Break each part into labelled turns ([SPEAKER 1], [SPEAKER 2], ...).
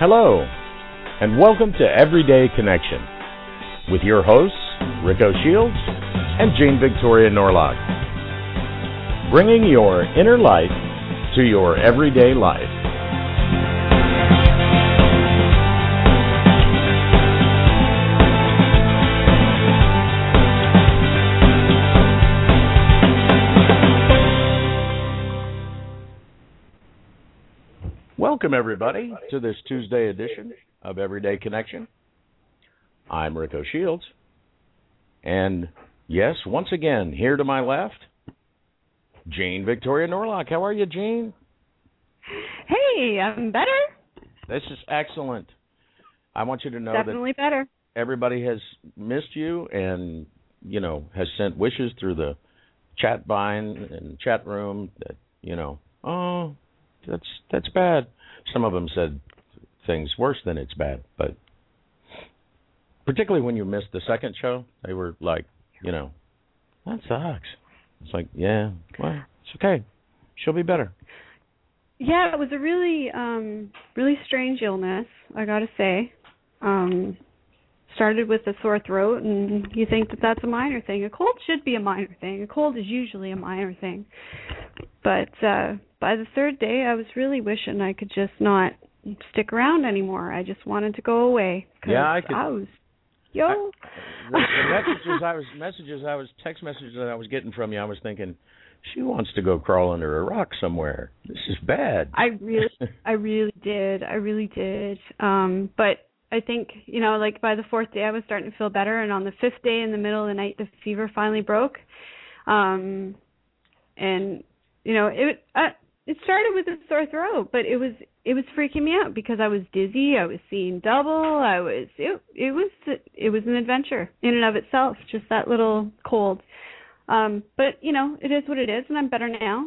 [SPEAKER 1] Hello, and welcome to Everyday Connection with your hosts, Rico Shields and Jane Victoria Norlock. Bringing your inner life to your everyday life. Welcome, everybody, to this Tuesday edition of Everyday Connection. I'm Rico Shields. And yes, once again, here to my left, Jane Victoria Norlock. How are you, Jane?
[SPEAKER 2] Hey, I'm better.
[SPEAKER 1] This is excellent. I want you to know
[SPEAKER 2] Definitely
[SPEAKER 1] that
[SPEAKER 2] better.
[SPEAKER 1] everybody has missed you and, you know, has sent wishes through the chat vine and chat room that, you know, oh, that's that's bad. Some of them said things worse than it's bad, but particularly when you missed the second show, they were like, you know, that sucks. It's like, yeah, well, it's okay. She'll be better.
[SPEAKER 2] Yeah, it was a really um really strange illness, I got to say. Um started with a sore throat and you think that that's a minor thing. A cold should be a minor thing. A cold is usually a minor thing. But uh by the third day I was really wishing I could just not stick around anymore. I just wanted to go away
[SPEAKER 1] Yeah, I could-
[SPEAKER 2] was yo
[SPEAKER 1] I- the, the messages I was messages I was text messages that I was getting from you, I was thinking, she wants to go crawl under a rock somewhere. This is bad.
[SPEAKER 2] I really I really did. I really did. Um but I think, you know, like by the fourth day I was starting to feel better and on the fifth day in the middle of the night the fever finally broke. Um and you know, it uh, it started with a sore throat, but it was it was freaking me out because I was dizzy, I was seeing double, I was it it was it was an adventure in and of itself, just that little cold. Um but, you know, it is what it is and I'm better now.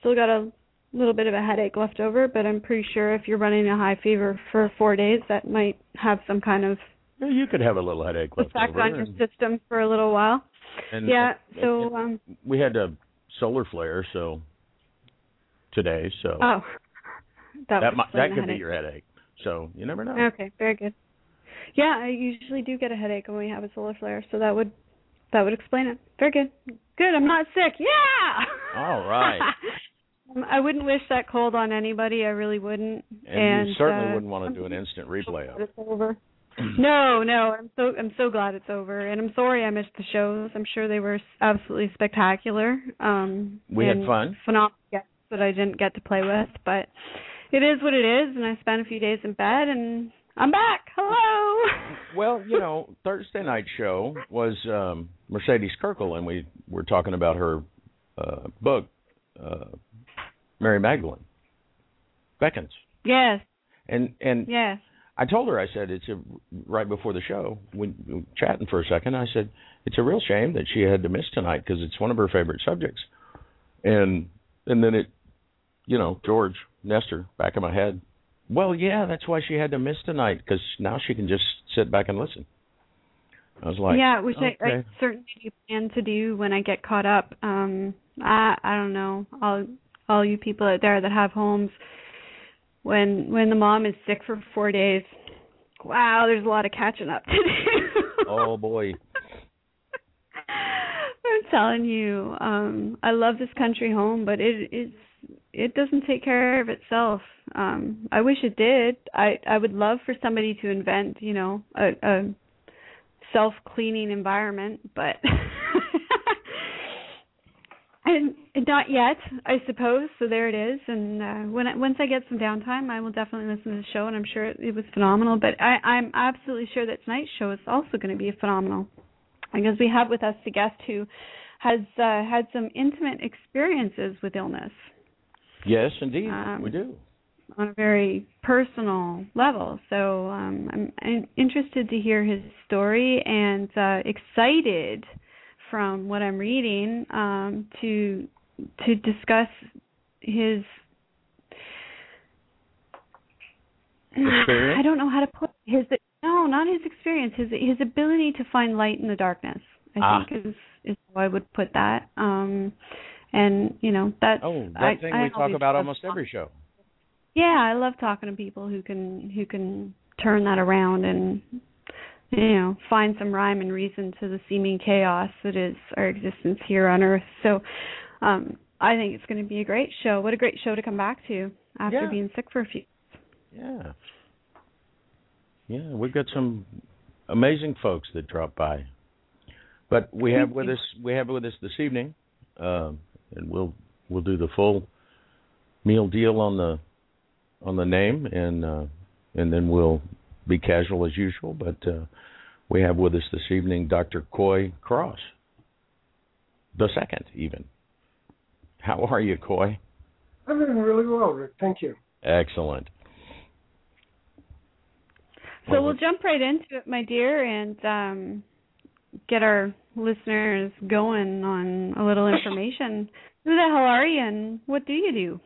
[SPEAKER 2] Still got a little bit of a headache left over, but I'm pretty sure if you're running a high fever for 4 days that might have some kind of
[SPEAKER 1] Yeah, you could have a little headache left
[SPEAKER 2] effect
[SPEAKER 1] over.
[SPEAKER 2] on your system for a little while.
[SPEAKER 1] and-
[SPEAKER 2] yeah, so um
[SPEAKER 1] we had a solar flare, so today, so
[SPEAKER 2] oh that,
[SPEAKER 1] that might, that could
[SPEAKER 2] headache.
[SPEAKER 1] be your headache. So you never know.
[SPEAKER 2] Okay, very good. Yeah, I usually do get a headache when we have a solar flare, so that would that would explain it. Very good. Good. I'm not sick. Yeah.
[SPEAKER 1] All right.
[SPEAKER 2] Um, I wouldn't wish that cold on anybody. I really wouldn't.
[SPEAKER 1] And, you certainly
[SPEAKER 2] uh,
[SPEAKER 1] wouldn't want to do an instant replay of
[SPEAKER 2] It's
[SPEAKER 1] it.
[SPEAKER 2] over. No, no. I'm so I'm so glad it's over, and I'm sorry I missed the shows. I'm sure they were absolutely spectacular. Um,
[SPEAKER 1] We had fun.
[SPEAKER 2] Phenomenal guests that I didn't get to play with, but it is what it is. And I spent a few days in bed, and I'm back. Hello.
[SPEAKER 1] Well, you know, Thursday night show was um Mercedes Kirkel, and we were talking about her uh book, uh Mary Magdalene Beckons,
[SPEAKER 2] Yes.
[SPEAKER 1] and and
[SPEAKER 2] Yes.
[SPEAKER 1] I told her I said it's a right before the show when we were chatting for a second. I said it's a real shame that she had to miss tonight because it's one of her favorite subjects, and and then it, you know, George Nestor back in my head. Well, yeah, that's why she had to miss tonight because now she can just sit back and listen. I was like,
[SPEAKER 2] yeah, which I, I certainly do plan to do when I get caught up. Um, I I don't know all all you people out there that have homes. When when the mom is sick for four days, wow, there's a lot of catching up to do.
[SPEAKER 1] oh boy,
[SPEAKER 2] I'm telling you, um, I love this country home, but it it's it doesn't take care of itself. Um, I wish it did. I I would love for somebody to invent, you know, a, a self cleaning environment, but and, and not yet, I suppose. So there it is. And uh, when I, once I get some downtime, I will definitely listen to the show, and I'm sure it, it was phenomenal. But I, I'm absolutely sure that tonight's show is also going to be phenomenal because we have with us a guest who has uh, had some intimate experiences with illness.
[SPEAKER 1] Yes, indeed, um, we do.
[SPEAKER 2] On a very personal level. So um, I'm, I'm, interested to hear his story and uh, excited from what I'm reading um, to to discuss his
[SPEAKER 1] experience?
[SPEAKER 2] I don't know how to put his no, not his experience, his his ability to find light in the darkness. I
[SPEAKER 1] ah.
[SPEAKER 2] think is is how I would put that. Um and you know that
[SPEAKER 1] oh that
[SPEAKER 2] I,
[SPEAKER 1] thing
[SPEAKER 2] I
[SPEAKER 1] we talk about almost every show.
[SPEAKER 2] Yeah, I love talking to people who can who can turn that around and you know find some rhyme and reason to the seeming chaos that is our existence here on Earth. So um I think it's going to be a great show. What a great show to come back to after
[SPEAKER 1] yeah.
[SPEAKER 2] being sick for a few.
[SPEAKER 1] Yeah. Yeah, we've got some amazing folks that drop by. But we have with us we have with us this evening, uh, and we'll we'll do the full meal deal on the on the name, and uh, and then we'll be casual as usual. But uh, we have with us this evening Dr. Coy Cross, the second even. How are you, Coy?
[SPEAKER 3] I'm doing really well, Rick. Thank you.
[SPEAKER 1] Excellent.
[SPEAKER 2] So we'll jump right into it, my dear, and um, get our listeners going on a little information. Who the hell are you, and what do you do?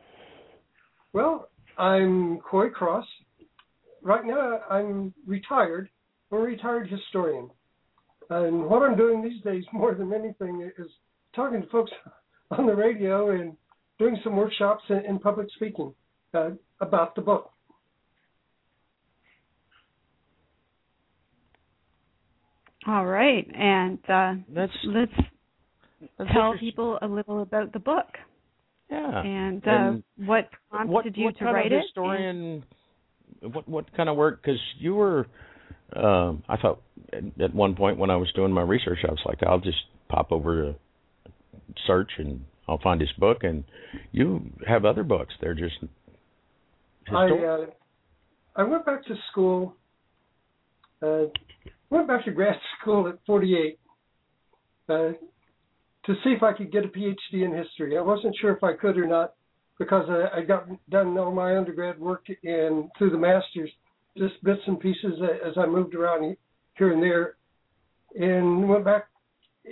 [SPEAKER 3] Well, I'm Coy Cross. Right now, I'm retired. I'm a retired historian. And what I'm doing these days, more than anything, is talking to folks on the radio and doing some workshops in, public speaking uh, about the book.
[SPEAKER 2] All right, and uh,
[SPEAKER 1] let's
[SPEAKER 2] let's, let's tell people a little about the book.
[SPEAKER 1] Yeah,
[SPEAKER 2] and, uh,
[SPEAKER 1] and
[SPEAKER 2] what prompted
[SPEAKER 1] what,
[SPEAKER 2] you
[SPEAKER 1] what
[SPEAKER 2] to
[SPEAKER 1] kind
[SPEAKER 2] write
[SPEAKER 1] of historian, it? What what kind of work? Because you were, um, I thought at one point when I was doing my research, I was like, I'll just pop over to search and I'll find this book. And you have other books. They're just. Historic.
[SPEAKER 3] I uh, I went back to school. Went back to grad school at 48 uh, to see if I could get a PhD in history. I wasn't sure if I could or not because I, I got done all my undergrad work and through the masters, just bits and pieces as I moved around here and there, and went back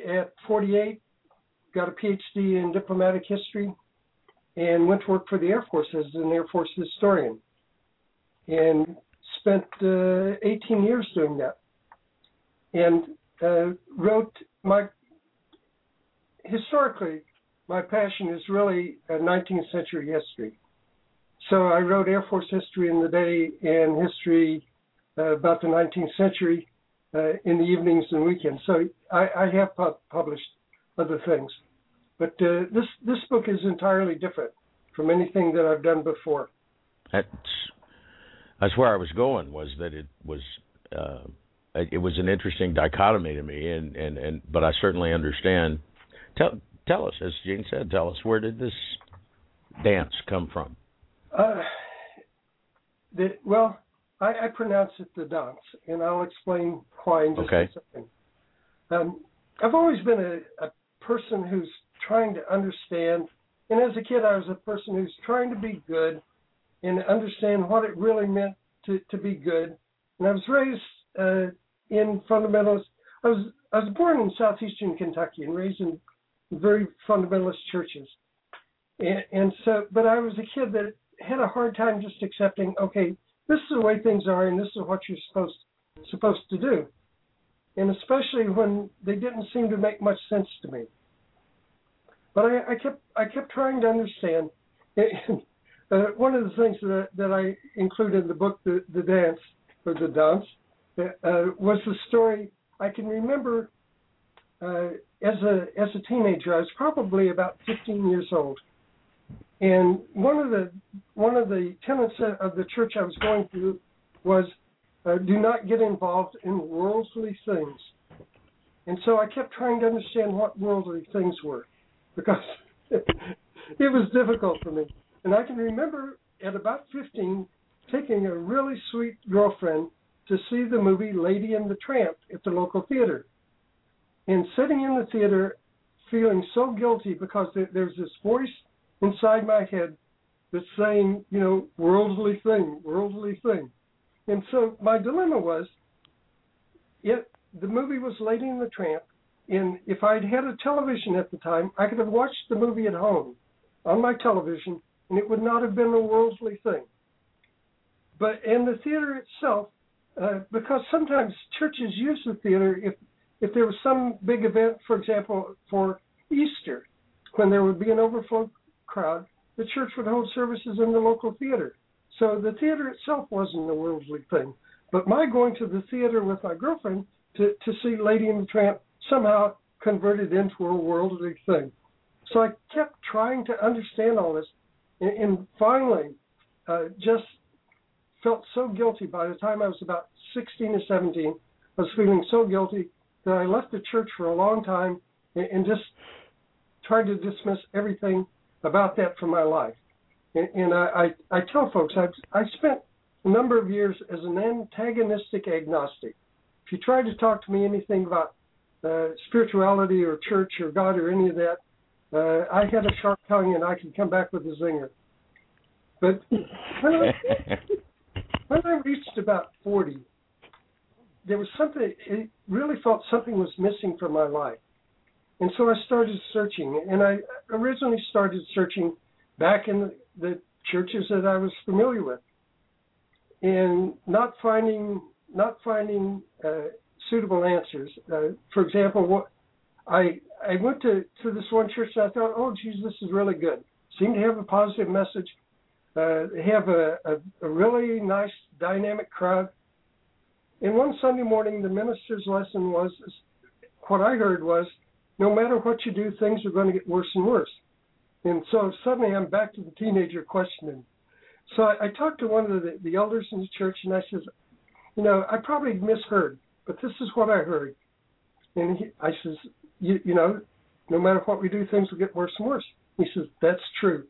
[SPEAKER 3] at 48, got a PhD in diplomatic history, and went to work for the Air Force as an Air Force historian, and spent uh, 18 years doing that and uh, wrote my historically my passion is really 19th century history. So I wrote Air Force history in the day and history uh, about the 19th century uh, in the evenings and weekends. So I, I have pu- published other things, but uh, this this book is entirely different from anything that I've done before.
[SPEAKER 1] That's that's where I was going. Was that it was uh, it was an interesting dichotomy to me, and and and but I certainly understand. Tell tell us, as Gene said, tell us where did this dance come from?
[SPEAKER 3] Uh, the, well, I, I pronounce it the dance, and I'll explain why in just
[SPEAKER 1] okay.
[SPEAKER 3] a second. Um, I've always been a, a person who's trying to understand, and as a kid, I was a person who's trying to be good and understand what it really meant to, to be good. And I was raised uh, in fundamentalist. I was I was born in southeastern Kentucky and raised in very fundamentalist churches, and, and so but I was a kid that had a hard time just accepting. Okay, this is the way things are, and this is what you're supposed supposed to do, and especially when they didn't seem to make much sense to me. But I, I kept I kept trying to understand. And, uh, one of the things that that I include in the book, the the dance or the dance, uh, was the story I can remember uh, as a as a teenager. I was probably about 15 years old, and one of the one of the tenets of the church I was going to was uh, do not get involved in worldly things. And so I kept trying to understand what worldly things were, because it was difficult for me. And I can remember at about 15 taking a really sweet girlfriend to see the movie Lady and the Tramp at the local theater. And sitting in the theater feeling so guilty because there's this voice inside my head that's saying, you know, worldly thing, worldly thing. And so my dilemma was, it the movie was Lady and the Tramp, and if I'd had a television at the time, I could have watched the movie at home on my television, and it would not have been a worldly thing. But in the theater itself, uh, because sometimes churches use the theater if if there was some big event, for example, for Easter, when there would be an overflow crowd, the church would hold services in the local theater. So the theater itself wasn't a worldly thing. But my going to the theater with my girlfriend to, to see Lady and the Tramp somehow converted into a worldly thing. So I kept trying to understand all this, and, and finally, uh, just felt so guilty. By the time I was about 16 or 17, I was feeling so guilty that I left the church for a long time and, and just tried to dismiss everything about that from my life. And, and I, I, I tell folks I've I spent a number of years as an antagonistic agnostic. If you try to talk to me anything about uh, spirituality or church or God or any of that, uh, I had a sharp tongue and I could come back with a zinger. But when I reached about 40, there was something, it really felt something was missing from my life. And so I started searching, and I originally started searching back in the, the churches that I was familiar with, and not finding not finding uh, suitable answers. Uh, for example, what I I went to to this one church and I thought, oh, geez, this is really good. Seemed to have a positive message. Uh, have a, a, a really nice dynamic crowd. And one Sunday morning, the minister's lesson was what I heard was, no matter what you do, things are going to get worse and worse. And so suddenly I'm back to the teenager questioning. So I, I talked to one of the, the elders in the church, and I says, you know, I probably misheard, but this is what I heard. And he, I says, you, you know, no matter what we do, things will get worse and worse. He says, that's true.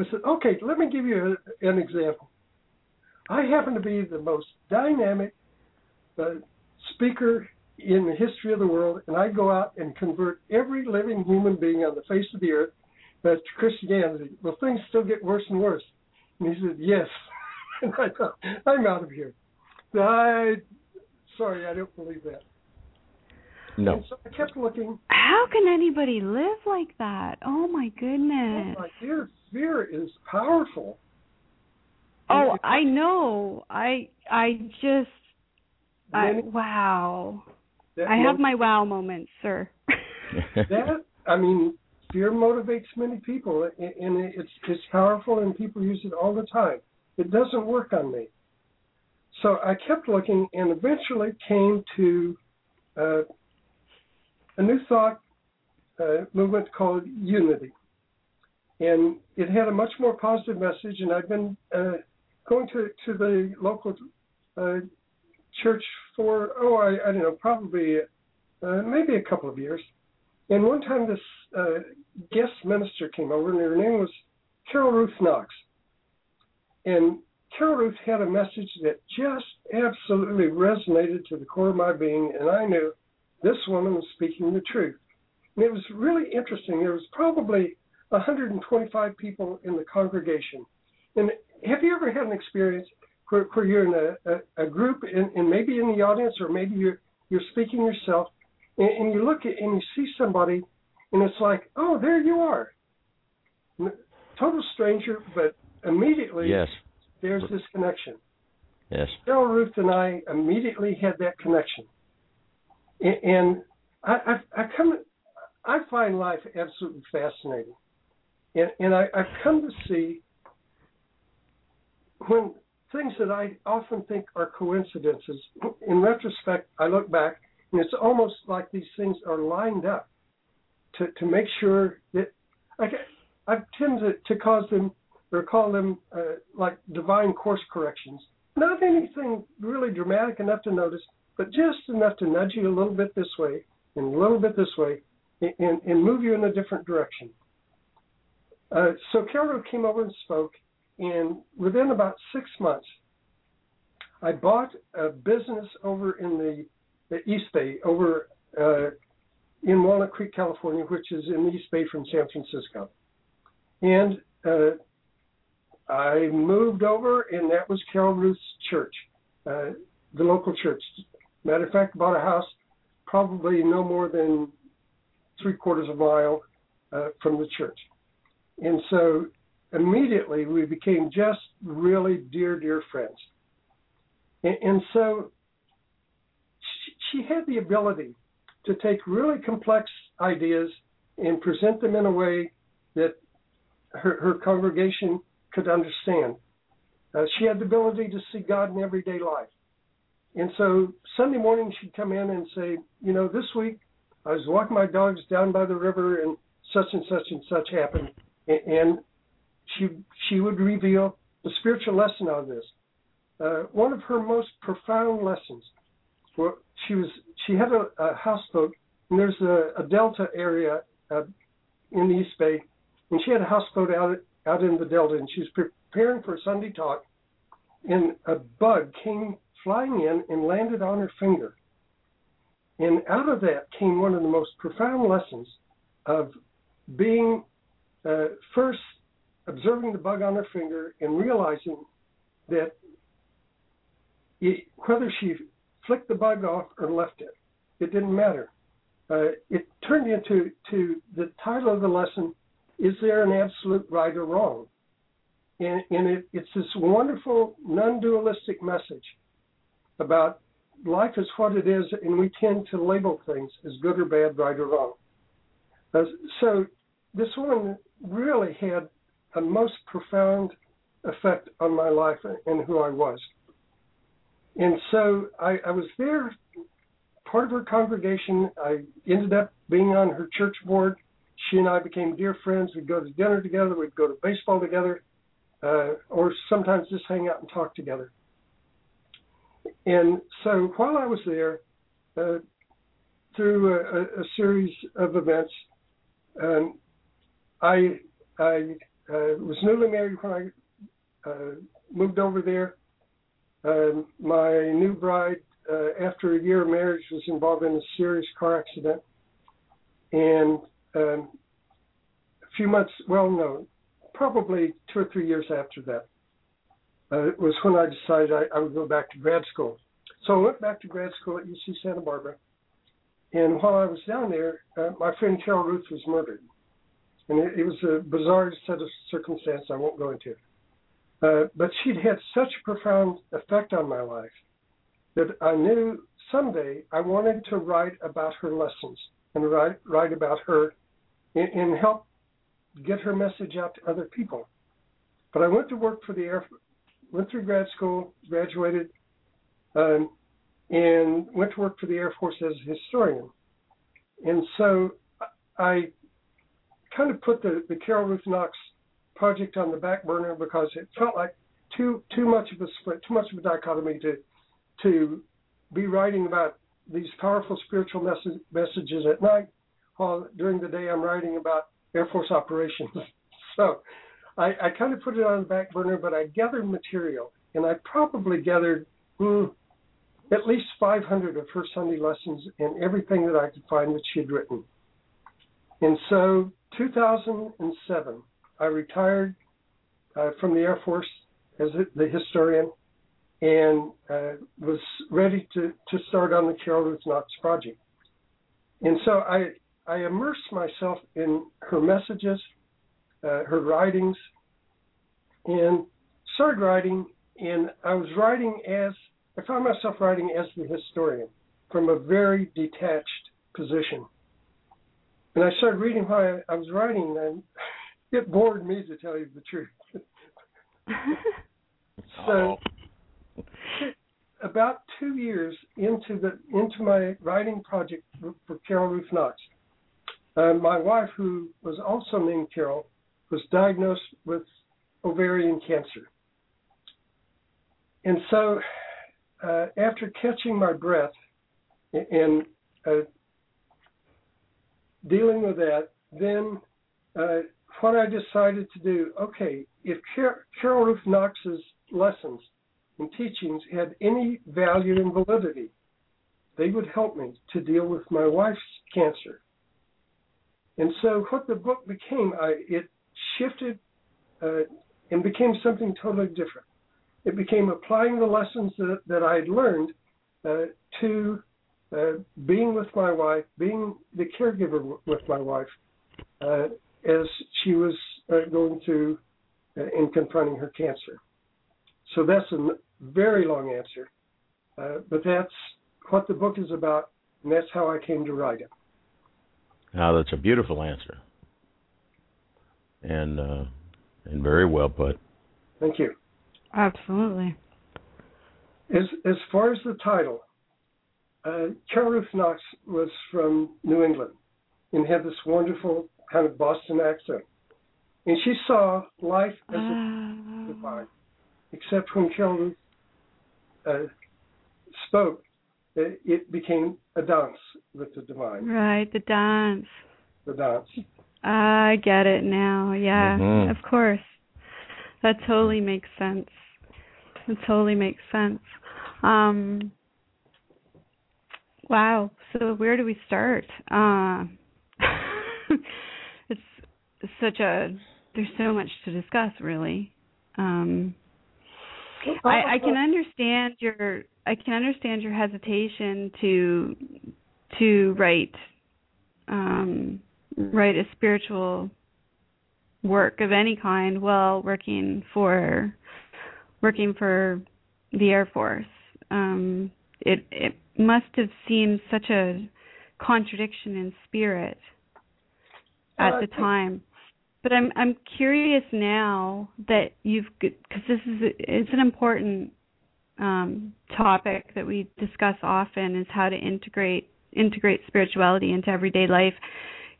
[SPEAKER 3] I said, okay, let me give you a, an example. I happen to be the most dynamic uh, speaker in the history of the world, and I go out and convert every living human being on the face of the earth uh, to Christianity. Will things still get worse and worse? And he said, yes. and I thought, I'm out of here. I, sorry, I don't believe that.
[SPEAKER 1] No.
[SPEAKER 3] And so I kept looking.
[SPEAKER 2] How can anybody live like that? Oh my goodness.
[SPEAKER 3] Oh my dear, fear is powerful.
[SPEAKER 2] Oh, I know. I I just I wow. I have my wow moments, sir.
[SPEAKER 3] that. I mean, fear motivates many people, and it's it's powerful, and people use it all the time. It doesn't work on me. So I kept looking, and eventually came to uh, a new thought uh, movement called Unity, and it had a much more positive message. And I've been uh, going to to the local uh, church for oh I, I don't know probably uh, maybe a couple of years. And one time this uh, guest minister came over, and her name was Carol Ruth Knox. And Carol Ruth had a message that just absolutely resonated to the core of my being, and I knew this woman was speaking the truth. And it was really interesting. There was probably 125 people in the congregation. And have you ever had an experience where, where you're in a, a, a group and, and maybe in the audience or maybe you're you're speaking yourself and, and you look at and you see somebody and it's like, oh, there you are. Total stranger, but immediately
[SPEAKER 1] yes.
[SPEAKER 3] there's this connection.
[SPEAKER 1] Yes.
[SPEAKER 3] Carol Ruth and I immediately had that connection, and, I, I, I come, I find life absolutely fascinating, and, and I, I've come to see when things that I often think are coincidences. In retrospect, I look back, and it's almost like these things are lined up to to make sure that I, I tend to, to cause them or call them uh, like divine course corrections. Not anything really dramatic enough to notice, but just enough to nudge you a little bit this way and a little bit this way and, and move you in a different direction. Uh, so Carol came over and spoke, and within about six months, I bought a business over in the, the East Bay, over uh, in Walnut Creek, California, which is in the East Bay from San Francisco. And uh, I moved over, and that was Carol Ruth's church, uh, the local church. Matter of fact, bought a house probably no more than three quarters of a mile uh, from the church. And so immediately we became just really dear, dear friends. And, and so she, she had the ability to take really complex ideas and present them in a way that her, her congregation could understand. Uh, she had the ability to see God in everyday life. And so Sunday morning she'd come in and say, you know, this week I was walking my dogs down by the river and such and such and such happened. And she she would reveal the spiritual lesson of this. Uh, one of her most profound lessons. Well, she was she had a, a houseboat, and there's a, a delta area uh, in the East Bay, and she had a houseboat out out in the delta, and she was preparing for a Sunday talk, and a bug came flying in and landed on her finger. And out of that came one of the most profound lessons of being uh, first observing the bug on her finger and realizing that it, whether she flicked the bug off or left it, it didn't matter. Uh, it turned into to the title of the lesson: "Is there an absolute right or wrong?" And, and it, it's this wonderful non-dualistic message about life is what it is, and we tend to label things as good or bad, right or wrong. Uh, so this woman really had a most profound effect on my life and who I was. And so I, I was there, part of her congregation. I ended up being on her church board. She and I became dear friends. We'd go to dinner together. We'd go to baseball together, uh, or sometimes just hang out and talk together. And so while I was there, uh, through a, a, series of events, um, I I uh, was newly married when I uh, moved over there. Um, my new bride, uh, after a year of marriage, was involved in a serious car accident, and um, a few months, well, no, probably two or three years after that, uh, was when I decided I, I would go back to grad school. So I went back to grad school at UC Santa Barbara, and while I was down there, uh, my friend Carol Ruth was murdered and it, it was a bizarre set of circumstances I won't go into. Uh, but she'd had such a profound effect on my life that I knew someday I wanted to write about her lessons and write write about her and, and help get her message out to other people. But I went to work for the Air, went through grad school, graduated, um, and went to work for the Air Force as a historian. And so I kind of put the, the Carol Ruth Knox project on the back burner because it felt like too too much of a split, too much of a dichotomy to to be writing about these powerful spiritual message, messages at night, while during the day I'm writing about Air Force operations. so I, I kind of put it on the back burner, but I gathered material, and I probably gathered hmm, at least 500 of her Sunday lessons and everything that I could find that she had written. And so 2007, I retired uh, from the Air Force as the historian and uh, was ready to, to start on the Carol Ruth Knox project. And so I, I immersed myself in her messages, uh, her writings, and started writing. And I was writing as, I found myself writing as the historian from a very detached position. And I started reading I, I was writing, and it bored me to tell you the truth. so, about two years into the into my writing project for Carol Ruth Knox, uh, my wife, who was also named Carol, was diagnosed with ovarian cancer. And so, uh, after catching my breath and uh, dealing with that, then uh, what I decided to do, okay, if Car- Carol Ruth Knox's lessons and teachings had any value and validity, they would help me to deal with my wife's cancer. And so what the book became, I, it shifted uh, and became something totally different. It became applying the lessons that, that I had learned uh, to uh, being with my wife, being the caregiver with my wife, uh, as she was uh, going through uh, and confronting her cancer. So that's a very long answer, but that's what the book is about, and that's how I came to write it.
[SPEAKER 1] Now that's a beautiful answer, and uh, and very well put.
[SPEAKER 3] Thank you.
[SPEAKER 2] Absolutely.
[SPEAKER 3] As as far as the title, uh, Carol Ruth Knox was from New England and had this wonderful kind of Boston accent, and she saw life as a
[SPEAKER 2] Uh,
[SPEAKER 3] divine. Except when Carol Ruth uh, spoke, it, it became a dance with the divine.
[SPEAKER 2] right, the dance.
[SPEAKER 3] The dance.
[SPEAKER 2] I get it now. Yeah,
[SPEAKER 1] Mhm.
[SPEAKER 2] of course. That totally makes sense. It totally makes sense. Um Wow. So where do we start? Uh it's such a there's so much to discuss really. Um I, I can understand your I can understand your hesitation to to write um write a spiritual work of any kind while working for working for the Air Force. Um it it must have seemed such a contradiction in spirit at
[SPEAKER 3] Uh,
[SPEAKER 2] the time. But I'm I'm curious now that you've because this is it's an important um, topic that we discuss often is how to integrate integrate spirituality into everyday life.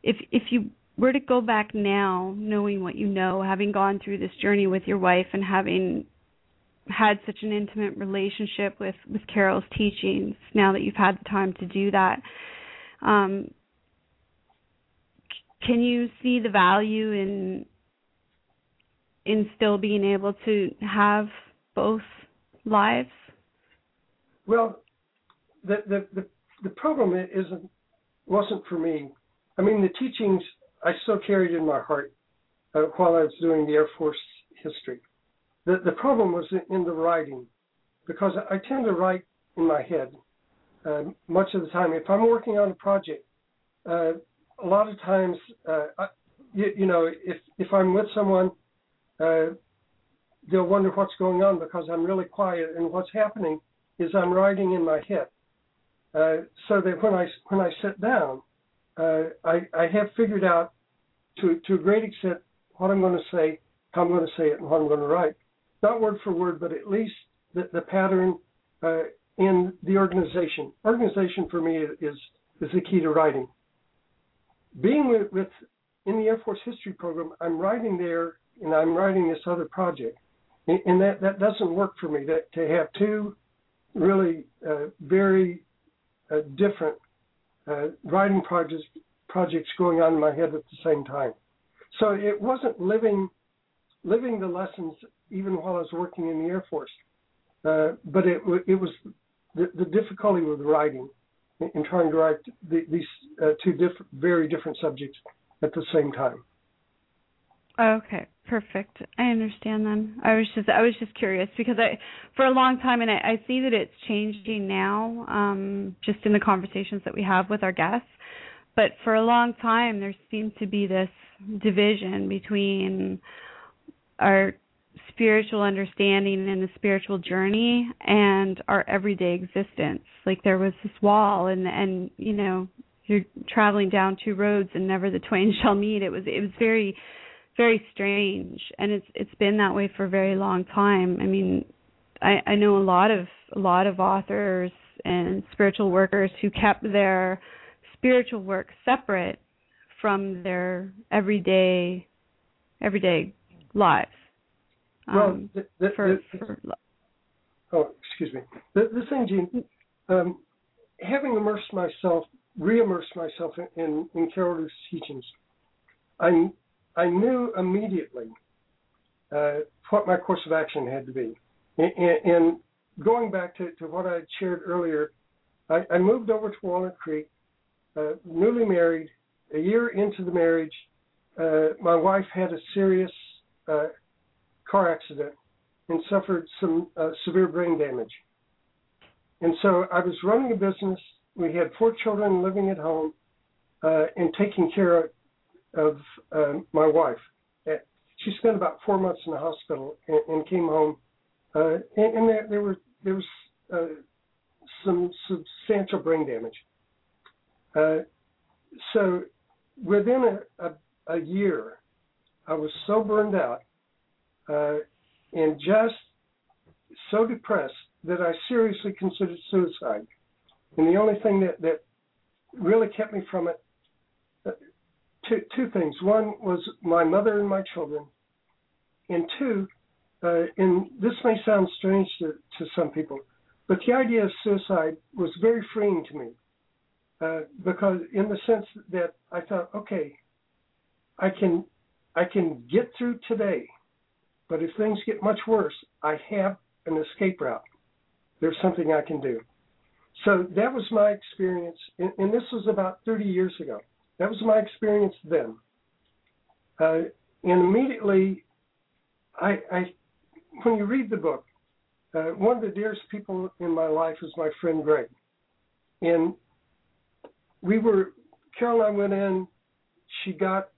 [SPEAKER 2] If if you were to go back now, knowing what you know, having gone through this journey with your wife and having had such an intimate relationship with with Carol's teachings, now that you've had the time to do that, um, can you see the value in in still being able to have both lives?
[SPEAKER 3] Well, the the the, the problem isn't wasn't for me. I mean, the teachings I still carried in my heart uh, while I was doing the Air Force history. The the problem was in, the writing because I tend to write in my head uh, much of the time. If I'm working on a project, uh, a lot of times, uh, I, you, you know, if if I'm with someone, uh, they'll wonder what's going on because I'm really quiet, and what's happening is I'm writing in my head. Uh, so that when I when I sit down, uh, I I have figured out to to a great extent what I'm going to say, how I'm going to say it, and what I'm going to write. Not word for word, but at least the, the pattern uh, in the organization. Organization for me is is the key to writing. Being with, with in the Air Force History Program, I'm writing there, and I'm writing this other project, and, that that doesn't work for me. That to have two really uh, very uh, different uh, writing projects projects going on in my head at the same time. So it wasn't living living the lessons even while I was working in the Air Force, uh, but it it was the, the difficulty with writing in, in trying to write the, these uh, two different very different subjects at the same time.
[SPEAKER 2] Okay, perfect. I understand then. I was just I was just curious because I for a long time and I, I see that it's changing now, um, just in the conversations that we have with our guests. But for a long time there seemed to be this division between our spiritual understanding and the spiritual journey and our everyday existence. Like there was this wall and and you know, you're traveling down two roads and never the twain shall meet. It was it was very very strange and it's it's been that way for a very long time i mean i i know a lot of a lot of authors and spiritual workers who kept their spiritual work separate from their everyday everyday lives
[SPEAKER 3] Well,
[SPEAKER 2] um,
[SPEAKER 3] the, the,
[SPEAKER 2] for,
[SPEAKER 3] the,
[SPEAKER 2] for
[SPEAKER 3] oh, excuse me. The, the thing, Gene, um, having immersed myself, re-immersed myself in, in, in Carol teachings, I, I knew immediately uh, what my course of action had to be. And, and going back to, to what I shared earlier, I, I moved over to Walnut Creek, uh, newly married. A year into the marriage, uh, my wife had a serious uh, car accident and suffered some uh, severe brain damage. And so I was running a business. We had four children living at home uh, and taking care of, of uh, my wife. Uh, she spent about four months in the hospital and, and came home. Uh, and, and there, there, were there was uh, some substantial brain damage. Uh, so within a, a, a, year, I was so burned out uh, and just so depressed that I seriously considered suicide. And the only thing that, that really kept me from it, two, two things. One was my mother and my children. And two, uh, and this may sound strange to, to some people, but the idea of suicide was very freeing to me uh, because, in the sense that I thought, okay, I can I can get through today, but if things get much worse, I have an escape route. There's something I can do. So that was my experience, and, and this was about 30 years ago. That was my experience then. Uh, and immediately, I, I, when you read the book, uh, one of the dearest people in my life is my friend Greg. And we were, Carol and I went in. She got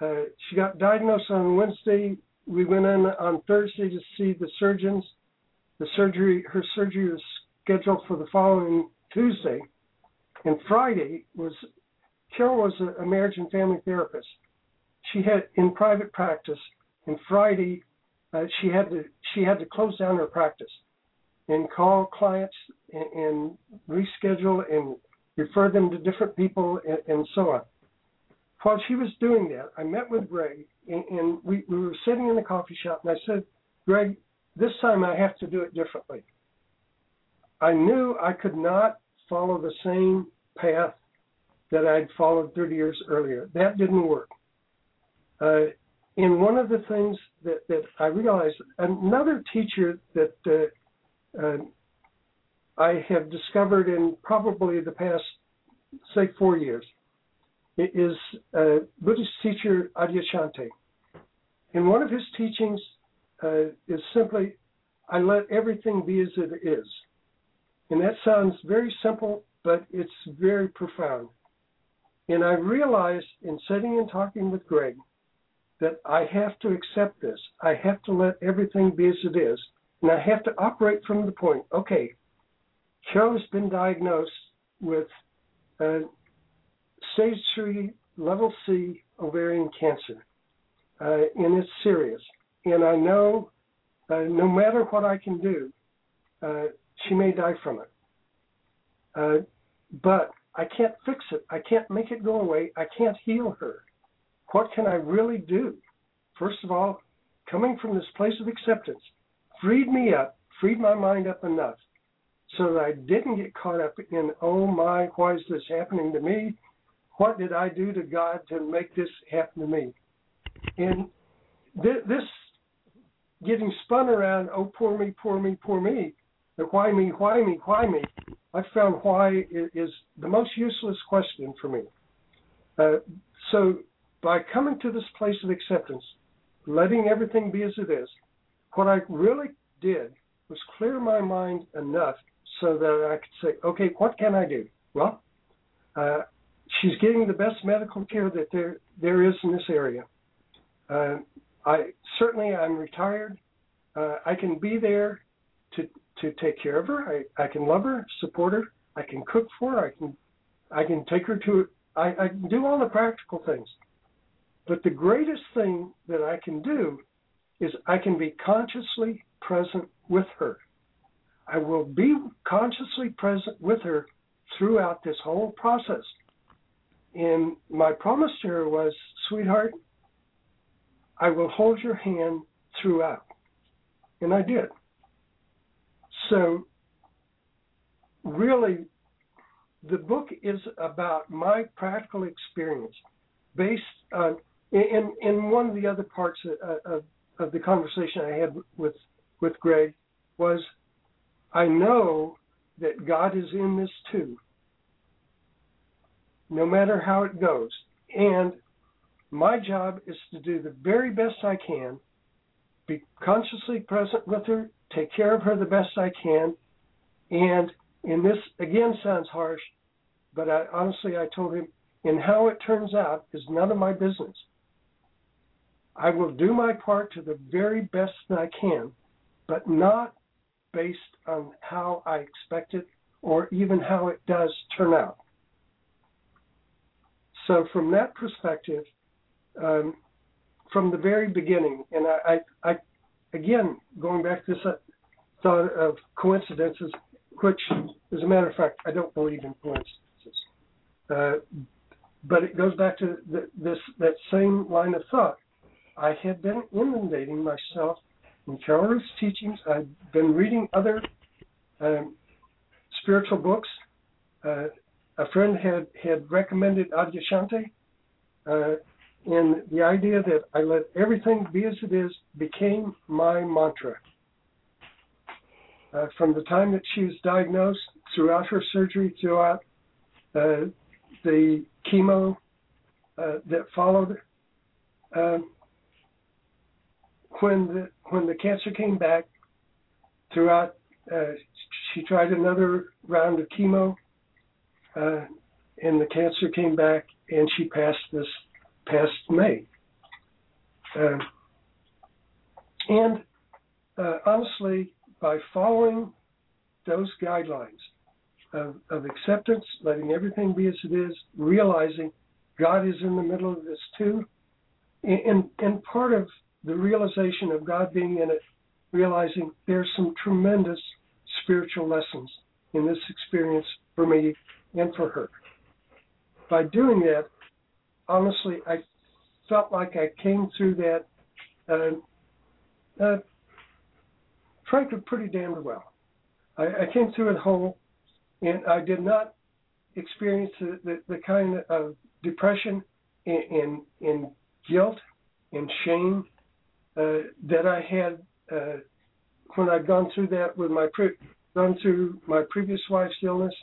[SPEAKER 3] uh, she got diagnosed on Wednesday. We went in on Thursday to see the surgeons. The surgery, her surgery was scheduled for the following Tuesday, and Friday was. Carol was a, a marriage and family therapist. She had in private practice, and Friday uh, she had to she had to close down her practice and call clients and, and reschedule and refer them to different people and, and, so on. While she was doing that, I met with Greg and, and we, we were sitting in the coffee shop and I said, Greg, this time I have to do it differently. I knew I could not follow the same path that I'd followed 30 years earlier. That didn't work. Uh, and one of the things that, that I realized, another teacher that uh, uh, I have discovered in probably the past, say, four years, is uh, Buddhist teacher Adyashanti. And one of his teachings uh, is simply, I let everything be as it is. And that sounds very simple, but it's very profound. And I realized in sitting and talking with Greg that I have to accept this. I have to let everything be as it is. And I have to operate from the point okay, has been diagnosed with uh, stage 3, level C ovarian cancer, uh, and it's serious. And I know uh, no matter what I can do, uh, she may die from it. Uh, but I can't fix it. I can't make it go away. I can't heal her what can I really do? First of all, coming from this place of acceptance freed me up, freed my mind up enough so that I didn't get caught up in, oh my, why is this happening to me? What did I do to God to make this happen to me? And th- this getting spun around, oh, poor me, poor me, poor me, the why me, why me, why me, I found why is the most useless question for me. Uh, so by coming to this place of acceptance, letting everything be as it is, what I really did was clear my mind enough so that I could say, okay, what can I do? Well, uh, she's getting the best medical care that there there is in this area. Uh, I certainly I'm retired. Uh, I can be there to to take care of her. I, I can love her, support her. I can cook for her. I can I can take her to. I, I can do all the practical things. But the greatest thing that I can do is I can be consciously present with her. I will be consciously present with her throughout this whole process. And my promise to her was, sweetheart, I will hold your hand throughout. And I did. So, really, the book is about my practical experience based on in in one of the other parts of, of, of the conversation I had with with Greg was I know that God is in this too, no matter how it goes. And my job is to do the very best I can be consciously present with her, take care of her the best I can. And in this, again, sounds harsh, but I, honestly, I told him, and how it turns out is none of my business. I will do my part to the very best that I can, but not based on how I expect it or even how it does turn out. So, from that perspective, um, from the very beginning, and I, I, I again, going back to this uh, thought of coincidences, which, as a matter of fact, I don't believe in coincidences. Uh, but it goes back to the, this that same line of thought. I had been inundating myself in Carol Ruth's teachings. I'd been reading other um, spiritual books. Uh, a friend had had recommended Adyashanti, uh, and the idea that I let everything be as it is became my mantra. Uh, from the time that she was diagnosed, throughout her surgery, throughout uh, the chemo uh, that followed, um, when the when the cancer came back, throughout uh, she tried another round of chemo, uh, and the cancer came back, and she passed this past May. Uh, and uh, honestly, by following those guidelines of, of acceptance, letting everything be as it is, realizing God is in the middle of this too, and, and part of the realization of God being in it, realizing there's some tremendous spiritual lessons in this experience for me and for her. By doing that, honestly, I felt like I came through that, uh, uh, frankly, pretty damned well. I, I, came through it whole, and I did not experience the, the, the kind of depression and, and, and guilt and shame uh, that I had uh, when I'd gone through that with my pre- gone through my previous wife's illness,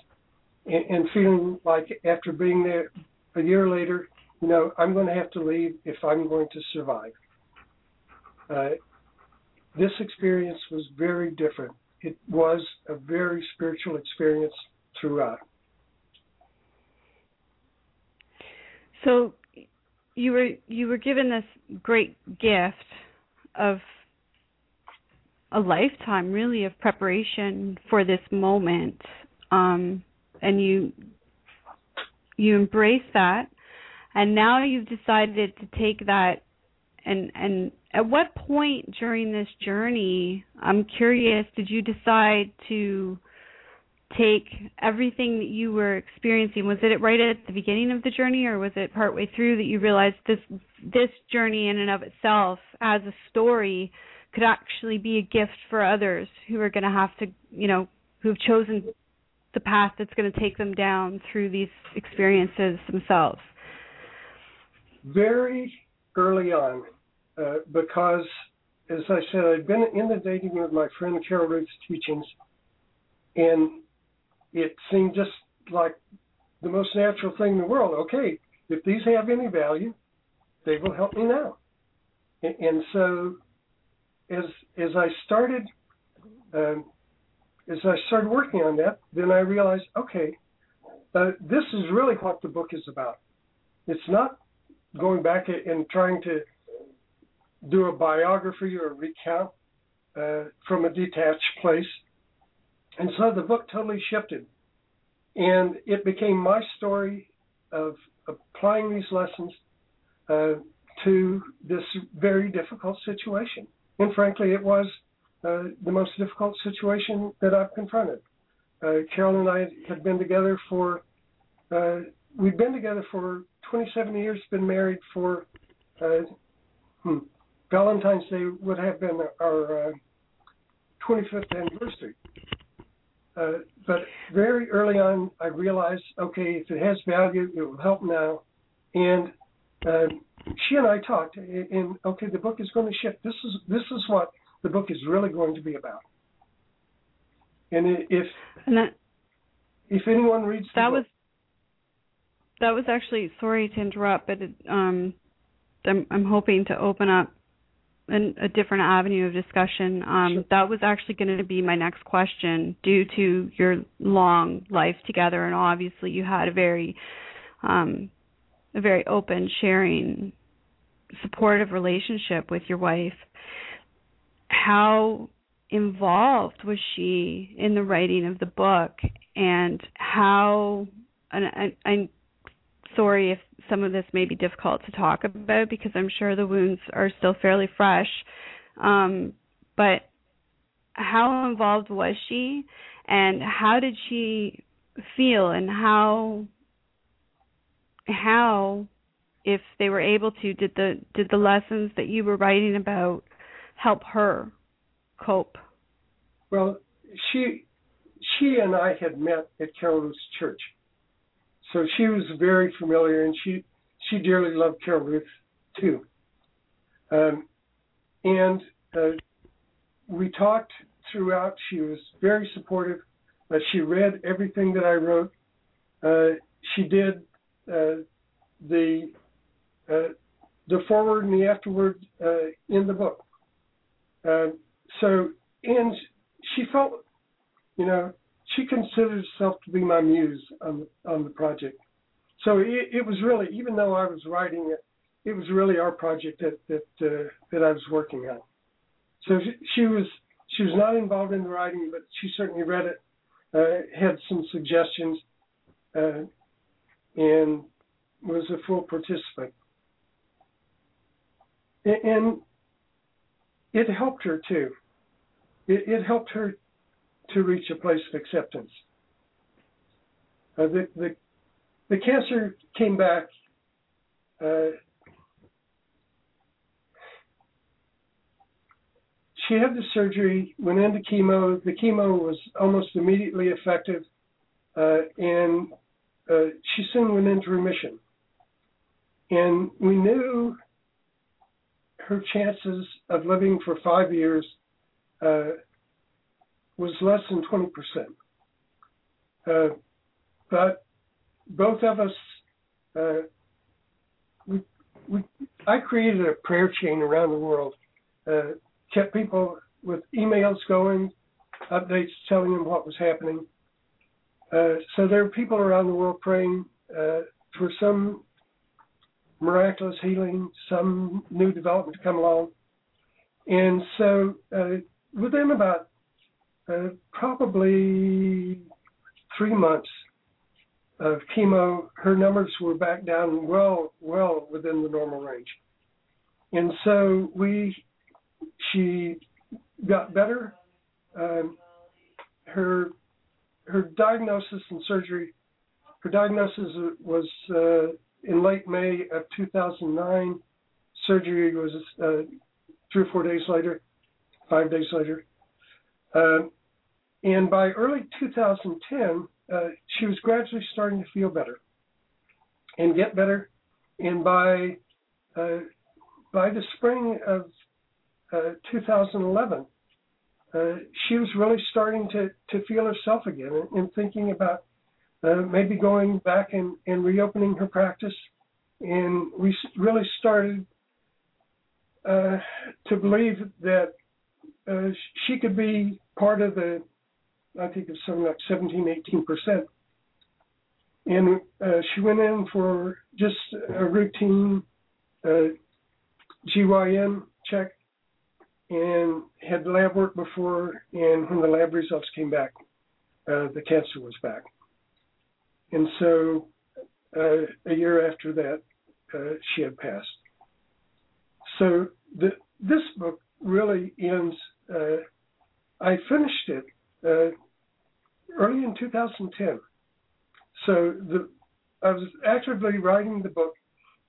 [SPEAKER 3] and, and feeling like after being there a year later, you know, I'm going to have to leave if I'm going to survive. Uh, this experience was very different. It was a very spiritual experience throughout.
[SPEAKER 2] So you were you were given this great gift of a lifetime really of preparation for this moment um, and you you embrace that and now you've decided to take that and and at what point during this journey i'm curious did you decide to take everything that you were experiencing? Was it right at the beginning of the journey or was it partway through that you realized this this journey in and of itself as a story could actually be a gift for others who are going to have to you know who've chosen the path that's going to take them down through these experiences themselves
[SPEAKER 3] very early on uh, because as i said i'd been inundating with my friend carol ruth's teachings and it seemed just like the most natural thing in the world. Okay, if these have any value, they will help me now. And, and so, as as I started, um, as I started working on that, then I realized, okay, uh, this is really what the book is about. It's not going back and trying to do a biography or recount uh, from a detached place. And so the book totally shifted. And it became my story of applying these lessons uh, to this very difficult situation. And frankly, it was uh, the most difficult situation that I've confronted. Uh, Carol and I had been together for, we'd been together for 27 years, been married for, uh, hmm, Valentine's Day would have been our 25th uh, anniversary. Uh, but very early on, I realized, okay, if it has value, it will help now. And uh, she and I talked, and okay, the book is going to shift. This is this is what the book is really going to be about. And if
[SPEAKER 2] and that,
[SPEAKER 3] if anyone reads
[SPEAKER 2] that
[SPEAKER 3] book,
[SPEAKER 2] was that was actually sorry to interrupt, but it, um, I'm I'm hoping to open up an, a different avenue of discussion. Um,
[SPEAKER 3] Sure.
[SPEAKER 2] That was actually going to be my next question, due to your long life together, and obviously you had a very, um, a very open, sharing, supportive relationship with your wife. How involved was she in the writing of the book, and how? And I, I'm sorry if some of this may be difficult to talk about because I'm sure the wounds are still fairly fresh. Um, but how involved was she, and how did she feel, and how how if they were able to did the did the lessons that you were writing about help her cope?
[SPEAKER 3] Well, she she and I had met at Carol Ruth's church, so she was very familiar, and she she dearly loved Carol Ruth too. Um, and uh, we talked throughout. She was very supportive. Uh, she read everything that I wrote. Uh, she did uh, the uh, the forward and the afterward uh, in the book. Uh, so, and she felt, you know, she considered herself to be my muse on on the project. So it, it was really, even though I was writing it, it was really our project that that uh, that I was working on. So she, she was she was not involved in the writing, but she certainly read it, uh, had some suggestions, uh, and was a full participant. And it helped her too. It, it helped her to reach a place of acceptance. Uh, the, the the cancer came back. Uh, she had the surgery, went into chemo. The chemo was almost immediately effective, uh, and uh, she soon went into remission. And we knew her chances of living for five years uh, was less than 20%. Uh, but both of us, uh, we, we, I created a prayer chain around the world, uh, kept people with emails going, updates telling them what was happening. Uh, so there are people around the world praying uh, for some miraculous healing, some new development to come along. And so uh, within about uh, probably three months of chemo, her numbers were back down well, well within the normal range. And so we, she got better. Um, her her diagnosis and surgery. Her diagnosis was uh, in late May of 2009. Surgery was uh, three or four days later, five days later. Um, and by early 2010, uh, she was gradually starting to feel better and get better. And by uh, by the spring of uh, 2011, uh, she was really starting to, to feel herself again and, and thinking about uh, maybe going back and, and reopening her practice. And we really started uh, to believe that uh, she could be part of the, I think it's something like 17, 18 percent. And uh, she went in for just a routine uh, GYN check and had lab work before. And when the lab results came back, uh, the cancer was back. And so uh, a year after that, uh, she had passed. So the, this book really ends. Uh, I finished it uh, early in 2010. So the I was actively writing the book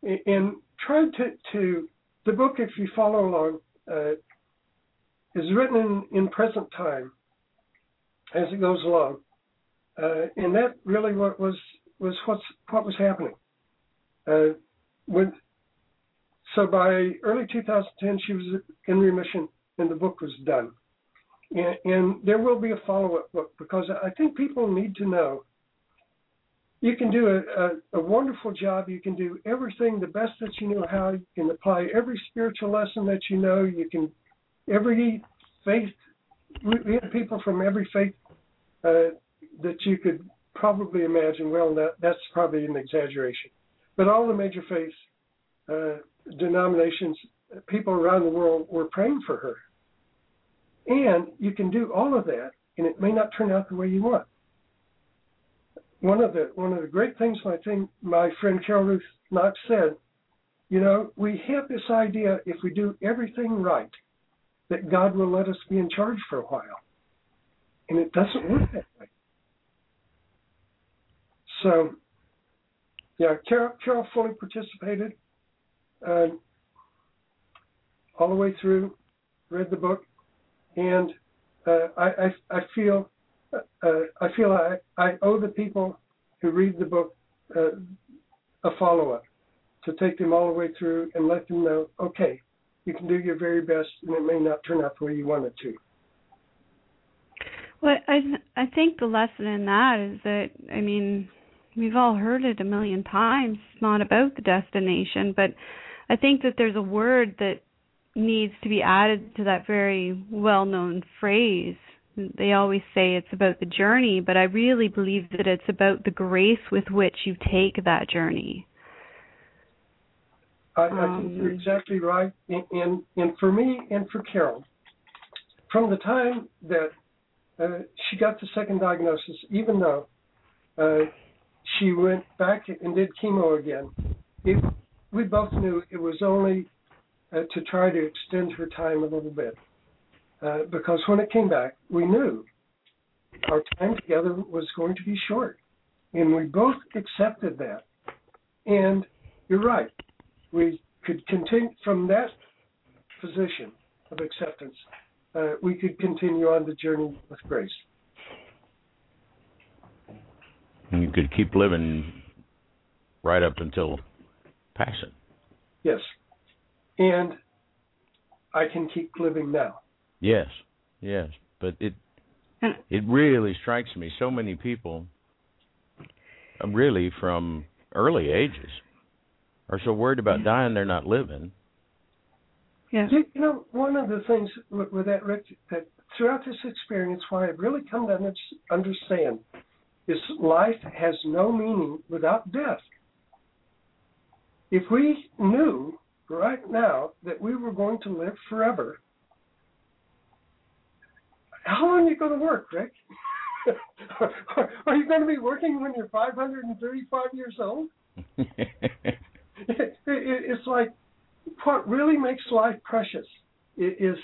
[SPEAKER 3] and, tried to, to the book. If you follow along, uh, is written in, in present time as it goes along, uh, and that really what was was what's what was happening. Uh, when so by early 2010, she was in remission, and the book was done. And, and there will be a follow-up book because I think people need to know you can do a, a, a wonderful job. You can do everything the best that you know how. You can apply every spiritual lesson that you know. You can every faith. We, have people from every faith uh, that you could probably imagine. Well, that, that's probably an exaggeration, but all the major faith uh, denominations, people around the world were praying for her. And you can do all of that, and it may not turn out the way you want. One of the one of the great things my thing my friend Carol Ruth Knox said, you know, we have this idea if we do everything right, that God will let us be in charge for a while. And it doesn't work that way. So yeah, Carol, Carol fully participated uh, all the way through, read the book, and uh, I, I, I feel uh, I feel I, I owe the people who read the book uh, a follow up to take them all the way through and let them know, okay, you can do your very best, and it may not turn out the way you want it to.
[SPEAKER 2] Well, I I think the lesson in that is that I mean we've all heard it a million times. It's not about the destination, but I think that there's a word that needs to be added to that very well known phrase. They always say it's about the journey, but I really believe that it's about the grace with which you take that journey.
[SPEAKER 3] I, I think you're um, exactly right. And, and, and for me and for Carol, from the time that uh, she got the second diagnosis, even though uh, she went back and did chemo again, it, we both knew it was only uh, to try to extend her time a little bit. Uh, because when it came back, we knew our time together was going to be short. And we both accepted that. And you're right. We could continue from that position of acceptance, uh, we could continue on the journey with grace.
[SPEAKER 1] And you could keep living right up until passing.
[SPEAKER 3] Yes and I can keep living now.
[SPEAKER 1] Yes, yes, but it it really strikes me. So many people, uh, really from early ages, are so worried about dying they're not living.
[SPEAKER 3] Yeah. You, you know, one of the things with, with that, Rick, that throughout this experience, why I've really come to understand is life has no meaning without death. If we knew right now that we were going to live forever, how long are you going to work, Rick? are you going to be working when you're 535 years old? it's like what really makes life precious is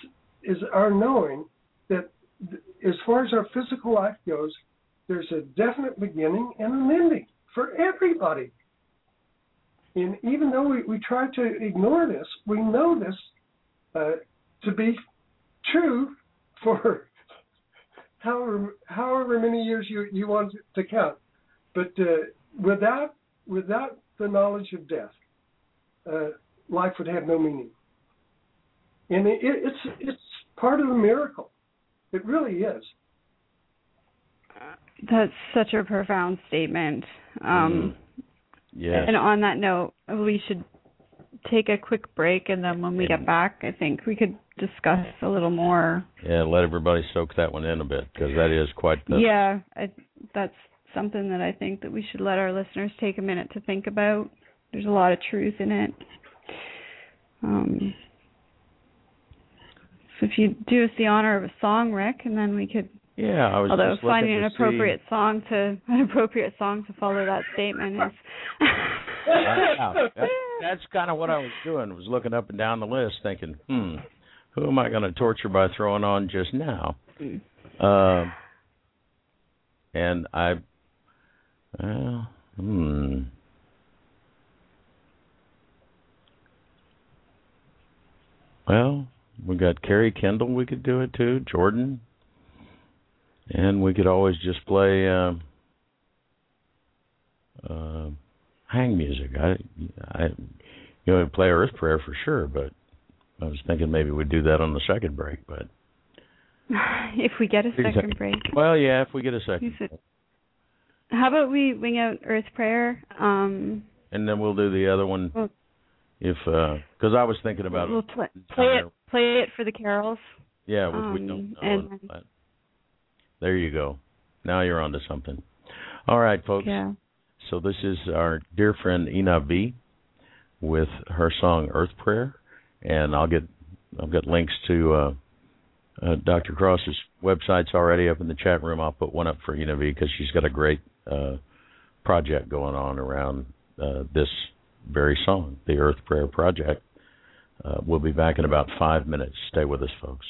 [SPEAKER 3] is our knowing that as far as our physical life goes, there's a definite beginning and an ending for everybody. And even though we, we try to ignore this, we know this uh, to be true for however however many years you, you want to count. But uh, without without the knowledge of death, uh, life would have no meaning. And it, it's it's part of the miracle. It really is.
[SPEAKER 2] That's such a profound statement. Um, mm
[SPEAKER 1] Yes.
[SPEAKER 2] And on that note, we should take a quick break, and then when we get back, I think we could discuss a little more.
[SPEAKER 1] Yeah, let everybody soak that one in a bit because that is quite. The...
[SPEAKER 2] Yeah, I, that's something that I think that we should let our listeners take a minute to think about. There's a lot of truth in it. Um, so if you do us the honor of a song, Rick, and then we could
[SPEAKER 1] yeah, I was.
[SPEAKER 2] Although finding
[SPEAKER 1] an
[SPEAKER 2] appropriate
[SPEAKER 1] see...
[SPEAKER 2] song to an appropriate song to follow that statement is.
[SPEAKER 1] wow. that, that's kind of what I was doing. Was looking up and down the list, thinking, hmm, who am I going to torture by throwing on just now? Mm. Uh, and I, well, hmm. Well, we got Carrie Kendall. We could do it too. Jordan and we could always just play um, uh, hang music. I, I, you know, we'd play Earth Prayer for sure, but I was thinking maybe we'd do that on the second break, but
[SPEAKER 2] if we get a second, second break.
[SPEAKER 1] Well, yeah, if we get a second.
[SPEAKER 2] How about we wing out Earth Prayer? Um,
[SPEAKER 4] and then we'll do the other one.
[SPEAKER 2] We'll,
[SPEAKER 4] if because uh, I was thinking about
[SPEAKER 2] we'll play, play it, play it for the carols.
[SPEAKER 4] Yeah, um, we don't um, know.
[SPEAKER 2] And,
[SPEAKER 4] there you go. Now you're onto something. All right, folks.
[SPEAKER 2] Yeah.
[SPEAKER 4] So this is our dear friend Ina V with her song Earth Prayer, and I'll get I've got links to uh, uh, Dr. Cross's websites already up in the chat room. I'll put one up for Ina V because she's got a great uh, project going on around uh, this very song, the Earth Prayer Project. Uh, we'll be back in about five minutes. Stay with us, folks.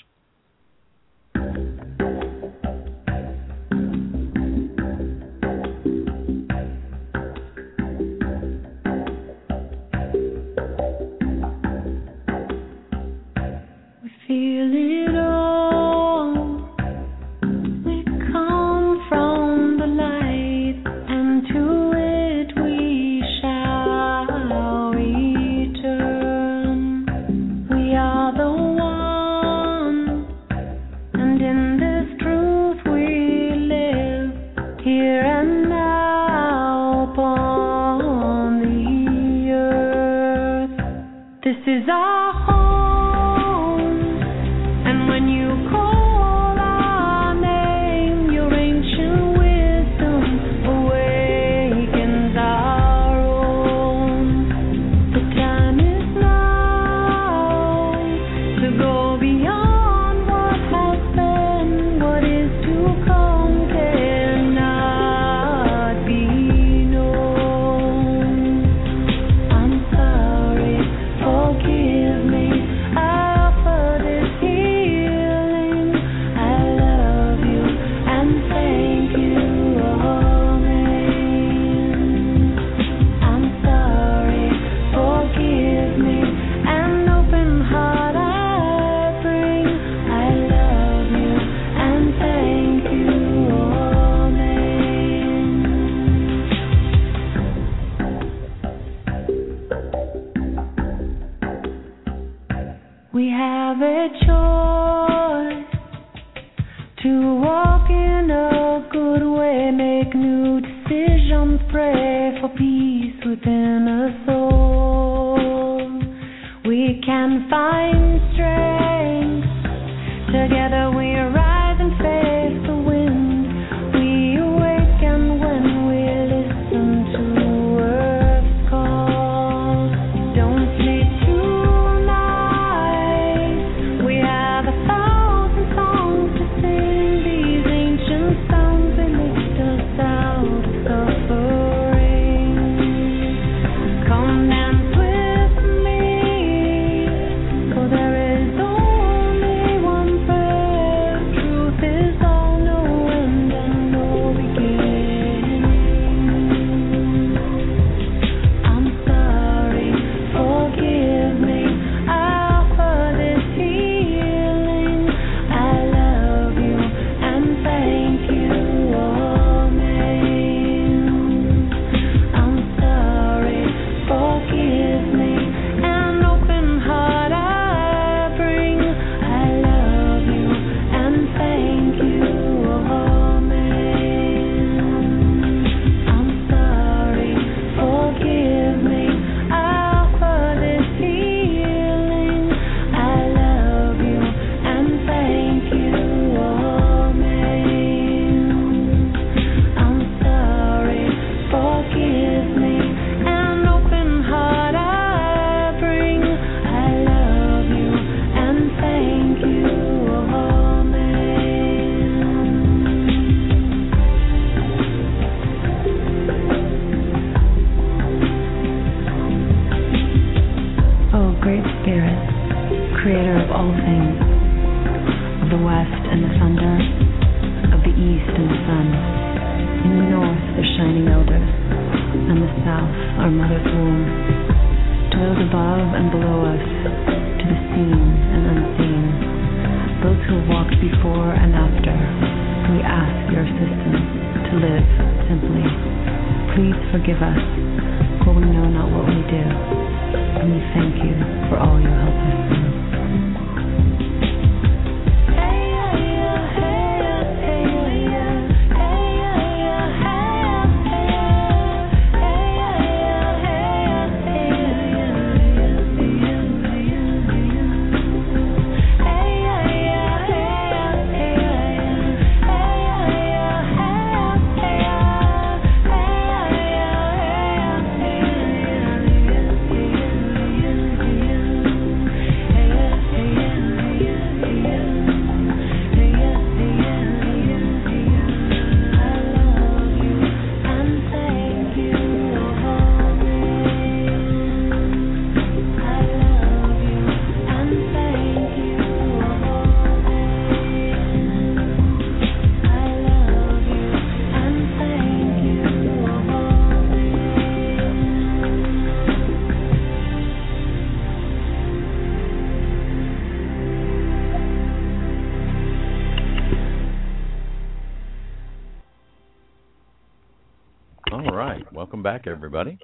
[SPEAKER 1] Back, everybody.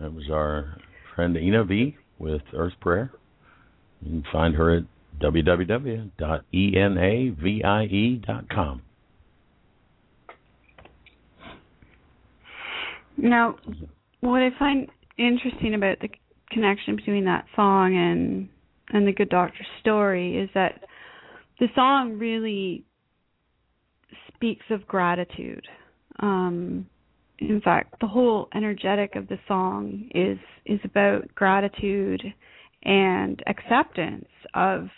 [SPEAKER 1] That was our friend Ina V with Earth Prayer. You can find her at www.enavie.com.
[SPEAKER 2] Now, what I find interesting about the connection between that song and and the Good Doctor story is that the song really speaks of gratitude. Um, in fact, the whole energetic of the song is is about gratitude and acceptance of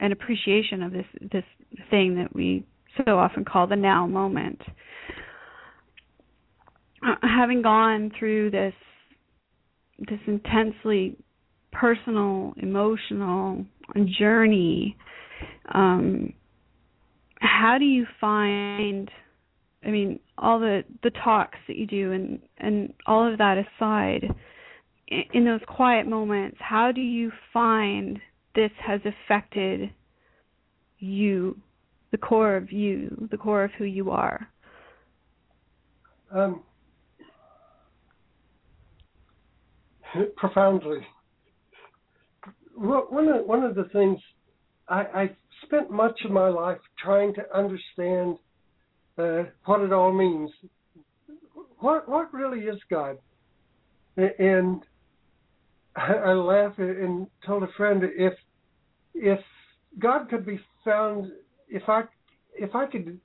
[SPEAKER 2] an appreciation of this this thing that we so often call the now moment. Uh, having gone through this this intensely personal, emotional journey, um, how do you find? I mean, all the the talks that you do, and and all of that aside, in, those quiet moments, how do you find this has affected you, the core of you, the core of who you are?
[SPEAKER 3] Um, profoundly. One of one of the things I, I spent much of my life trying to understand uh, what it all means. What what really is God? And I, I laughed and told a friend if if God could be found, if I if I could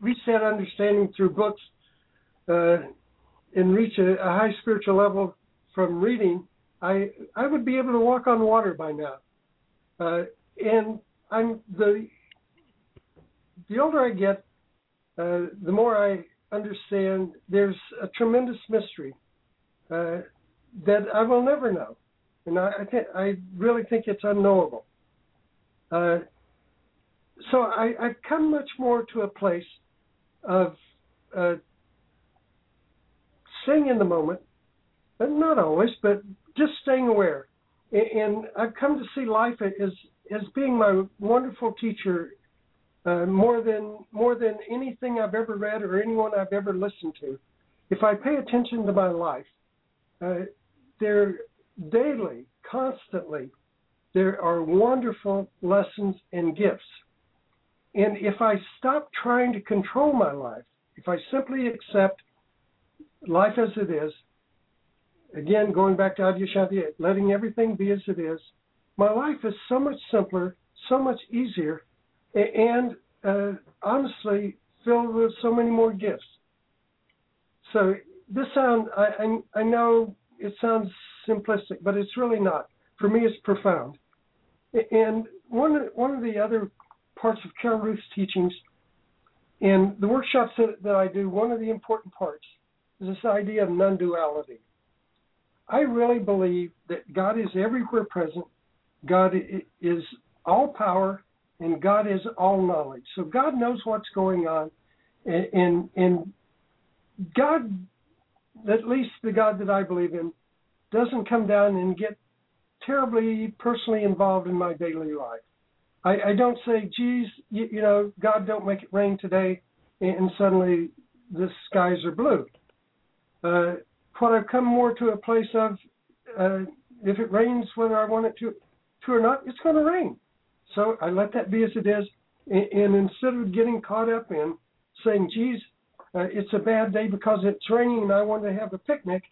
[SPEAKER 3] reach that understanding through books uh, and reach a, a high spiritual level from reading, I I would be able to walk on water by now. Uh, and I'm the the older I get, uh, the more I understand. There's a tremendous mystery uh, that I will never know, and I I, th- I really think it's unknowable. Uh, so I, I've come much more to a place of uh, staying in the moment but not always, but just staying aware. And I've come to see life as as being my wonderful teacher uh, more than more than anything I've ever read or anyone I've ever listened to. If I pay attention to my life, uh, there daily, constantly, there are wonderful lessons and gifts. And if I stop trying to control my life, if I simply accept life as it is, again, going back to Adyashanti, letting everything be as it is, my life is so much simpler, so much easier, and uh, honestly filled with so many more gifts. So this sound, I, I, I know it sounds simplistic, but it's really not. For me, it's profound. And one of, one of the other parts of Carol Ruth's teachings in the workshops that, that I do, one of the important parts is this idea of non-duality. I really believe that God is everywhere present. God is all power, and God is all knowledge. So God knows what's going on, and and God, at least the God that I believe in, doesn't come down and get terribly personally involved in my daily life. I, I don't say, "Geez, you, you know, God, don't make it rain today," and suddenly the skies are blue. Uh, what I've come more to a place of uh, if it rains, whether I want it to, to or not, it's going to rain. So I let that be as it is. And, instead of getting caught up in saying, geez, uh, it's a bad day because it's raining and I want to have a picnic,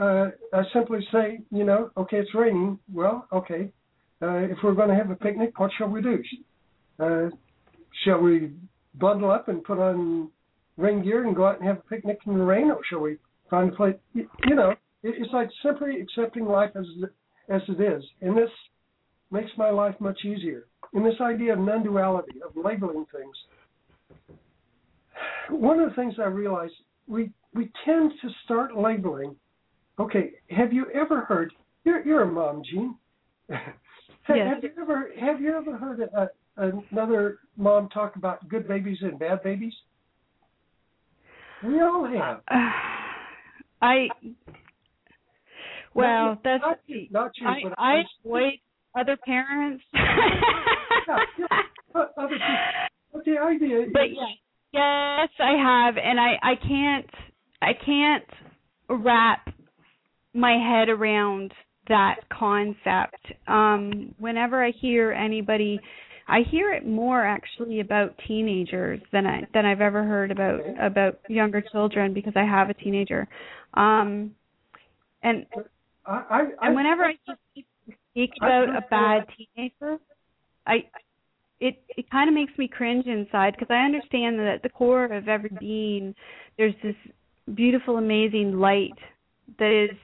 [SPEAKER 3] uh, I simply say, you know, okay, it's raining. Well, okay. Uh, if we're going to have a picnic, what shall we do? Uh, shall we bundle up and put on rain gear and go out and have a picnic in the rain, or shall we find a place. You know, it's like simply accepting life as as it is, and this makes my life much easier. And this idea of non-duality, of labeling things. One of the things I realized we we tend to start labeling. Okay, have you ever heard? You're you're a mom, Jean. have,
[SPEAKER 2] yes.
[SPEAKER 3] have you ever have you ever heard a, another mom talk about good babies and bad babies? We all have.
[SPEAKER 2] Uh, I well, that's
[SPEAKER 3] not you, not you,
[SPEAKER 2] I,
[SPEAKER 3] but
[SPEAKER 2] I avoid other parents.
[SPEAKER 3] yeah, yeah, other. But the idea
[SPEAKER 2] but
[SPEAKER 3] is,
[SPEAKER 2] yes, yes, I have, and I I can't I can't wrap my head around that concept. Um, whenever I hear anybody, I hear it more actually about teenagers than I than I've ever heard about about younger children because I have a teenager. Um, and
[SPEAKER 3] I, I,
[SPEAKER 2] and whenever I speak about a bad teenager, I it it kind of makes me cringe inside because I understand that at the core of every being there's this beautiful, amazing light that is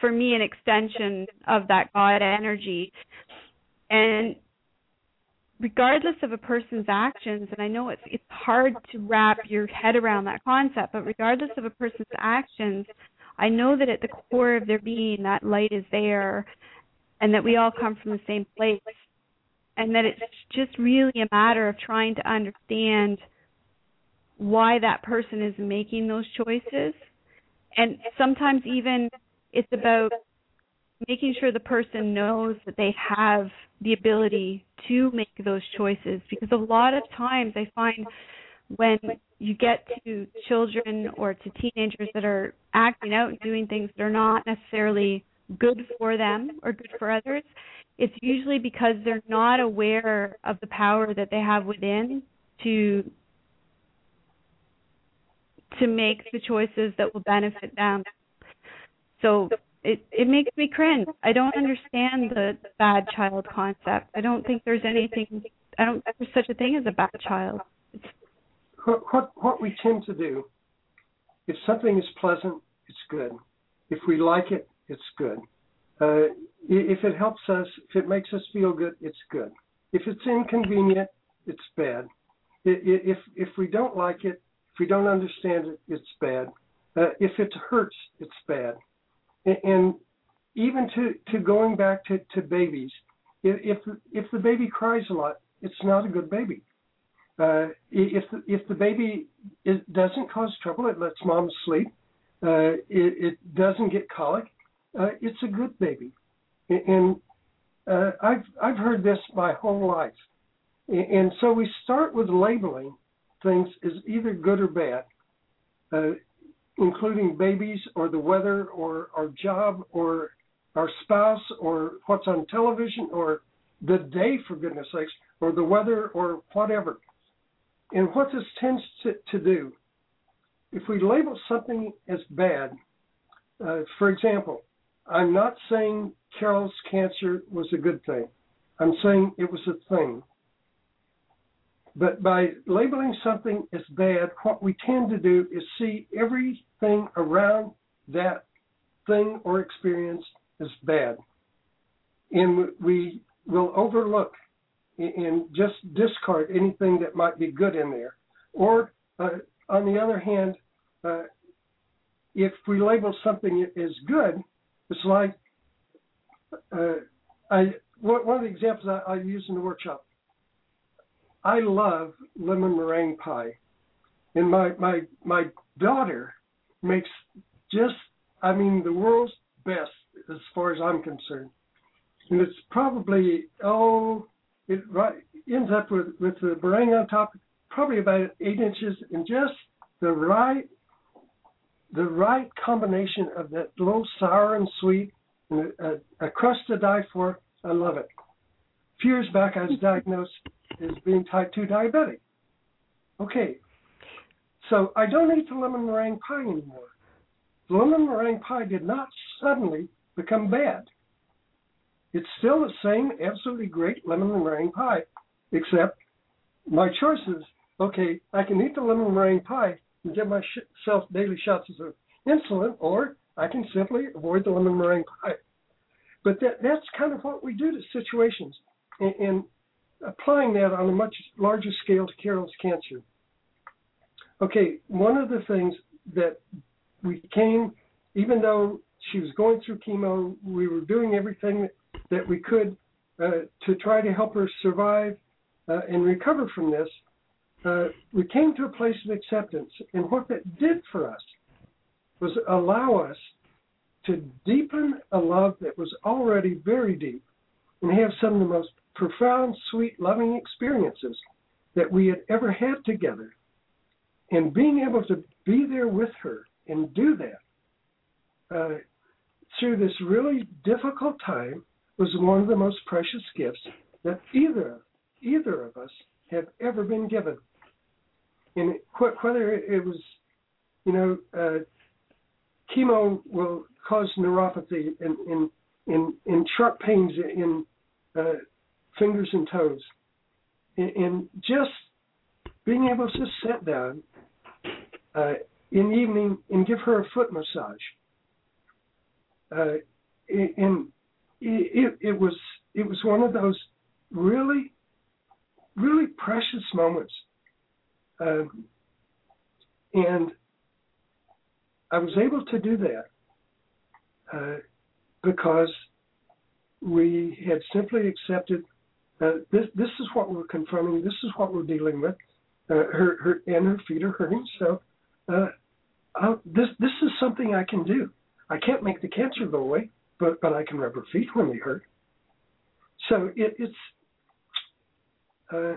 [SPEAKER 2] for me an extension of that God energy. And regardless of a person's actions, and I know it's it's hard to wrap your head around that concept, but regardless of a person's actions, I know that at the core of their being that light is there and that we all come from the same place and that it's just really a matter of trying to understand why that person is making those choices. And sometimes even it's about making sure the person knows that they have the ability to make those choices because a lot of times I find when you get to children or to teenagers that are acting out and doing things that are not necessarily good for them or good for others, it's usually because they're not aware of the power that they have within to to make the choices that will benefit them. So it it makes me cringe. I don't understand the bad child concept. I don't think there's anything. I don't there's such a thing as a bad child. It's,
[SPEAKER 3] what, what what we tend to do, if something is pleasant, it's good. If we like it, it's good. Uh, if it helps us, if it makes us feel good, it's good. If it's inconvenient, it's bad. If if we don't like it, if we don't understand it, it's bad. Uh, if it hurts, it's bad and even to to going back to to babies, if if the baby cries a lot, it's not a good baby. Uh, if the, if the baby it doesn't cause trouble, it lets mom sleep. Uh, it, it doesn't get colic. Uh, it's a good baby, and uh, I've I've heard this my whole life, and so we start with labeling things as either good or bad. Uh, including babies or the weather or our job or our spouse or what's on television or the day, for goodness sakes, or the weather or whatever. And what this tends to, to do, if we label something as bad, uh, for example, I'm not saying Carol's cancer was a good thing. I'm saying it was a thing. But by labeling something as bad, what we tend to do is see everything around that thing or experience as bad. And we will overlook and just discard anything that might be good in there. Or, uh, on the other hand, uh, if we label something as good, it's like uh, I one of the examples I, I use in the workshop. I love lemon meringue pie, and my my my daughter makes just I mean the world's best as far as I'm concerned, and it's probably oh it right, ends up with with the meringue on top, probably about eight inches, and just the right the right combination of that little sour and sweet and a, a crust to die for. I love it. A few years back, I was diagnosed as being type 2 diabetic. Okay, so I don't eat the lemon meringue pie anymore. The lemon meringue pie did not suddenly become bad. It's still the same absolutely great lemon meringue pie, except my choices. Okay, I can eat the lemon meringue pie and give myself daily shots of insulin, or I can simply avoid the lemon meringue pie. But that, that's kind of what we do to situations. And, and applying that on a much larger scale to Carol's cancer. Okay, one of the things that we came, even though she was going through chemo, we were doing everything that we could uh, to try to help her survive uh, and recover from this. Uh, we came to a place of acceptance, and what that did for us was allow us to deepen a love that was already very deep and have some of the most profound, sweet, loving experiences that we had ever had together. and being able to be there with her and do that uh, through this really difficult time was one of the most precious gifts that either either of us have ever been given. And whether it was, you know, uh, chemo will cause neuropathy and in, in, in sharp pains in uh, fingers and toes, and, and, just being able to sit down uh, in the evening and give her a foot massage. Uh, and it, it was it was one of those really really precious moments. Uh, and I was able to do that uh, because we had simply accepted uh, this. This is what we're confronting. This is what we're dealing with. Uh, her, her and her feet are hurting. So uh, this this is something I can do. I can't make the cancer go away, but but I can rub her feet when they hurt. So it, it's uh,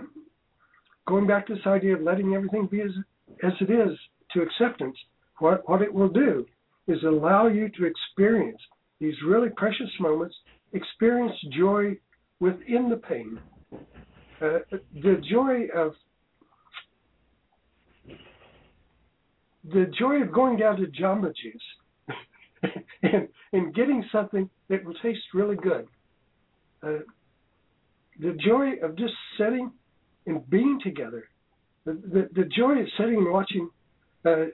[SPEAKER 3] going back to this idea of letting everything be as, as it is to acceptance, what, what it will do is allow you to experience these really precious moments, experience joy within the pain. Uh, the joy of the joy of going down to Jamba Juice and, and getting something that will taste really good. Uh, the joy of just sitting and being together, the, the, the joy of sitting and watching uh,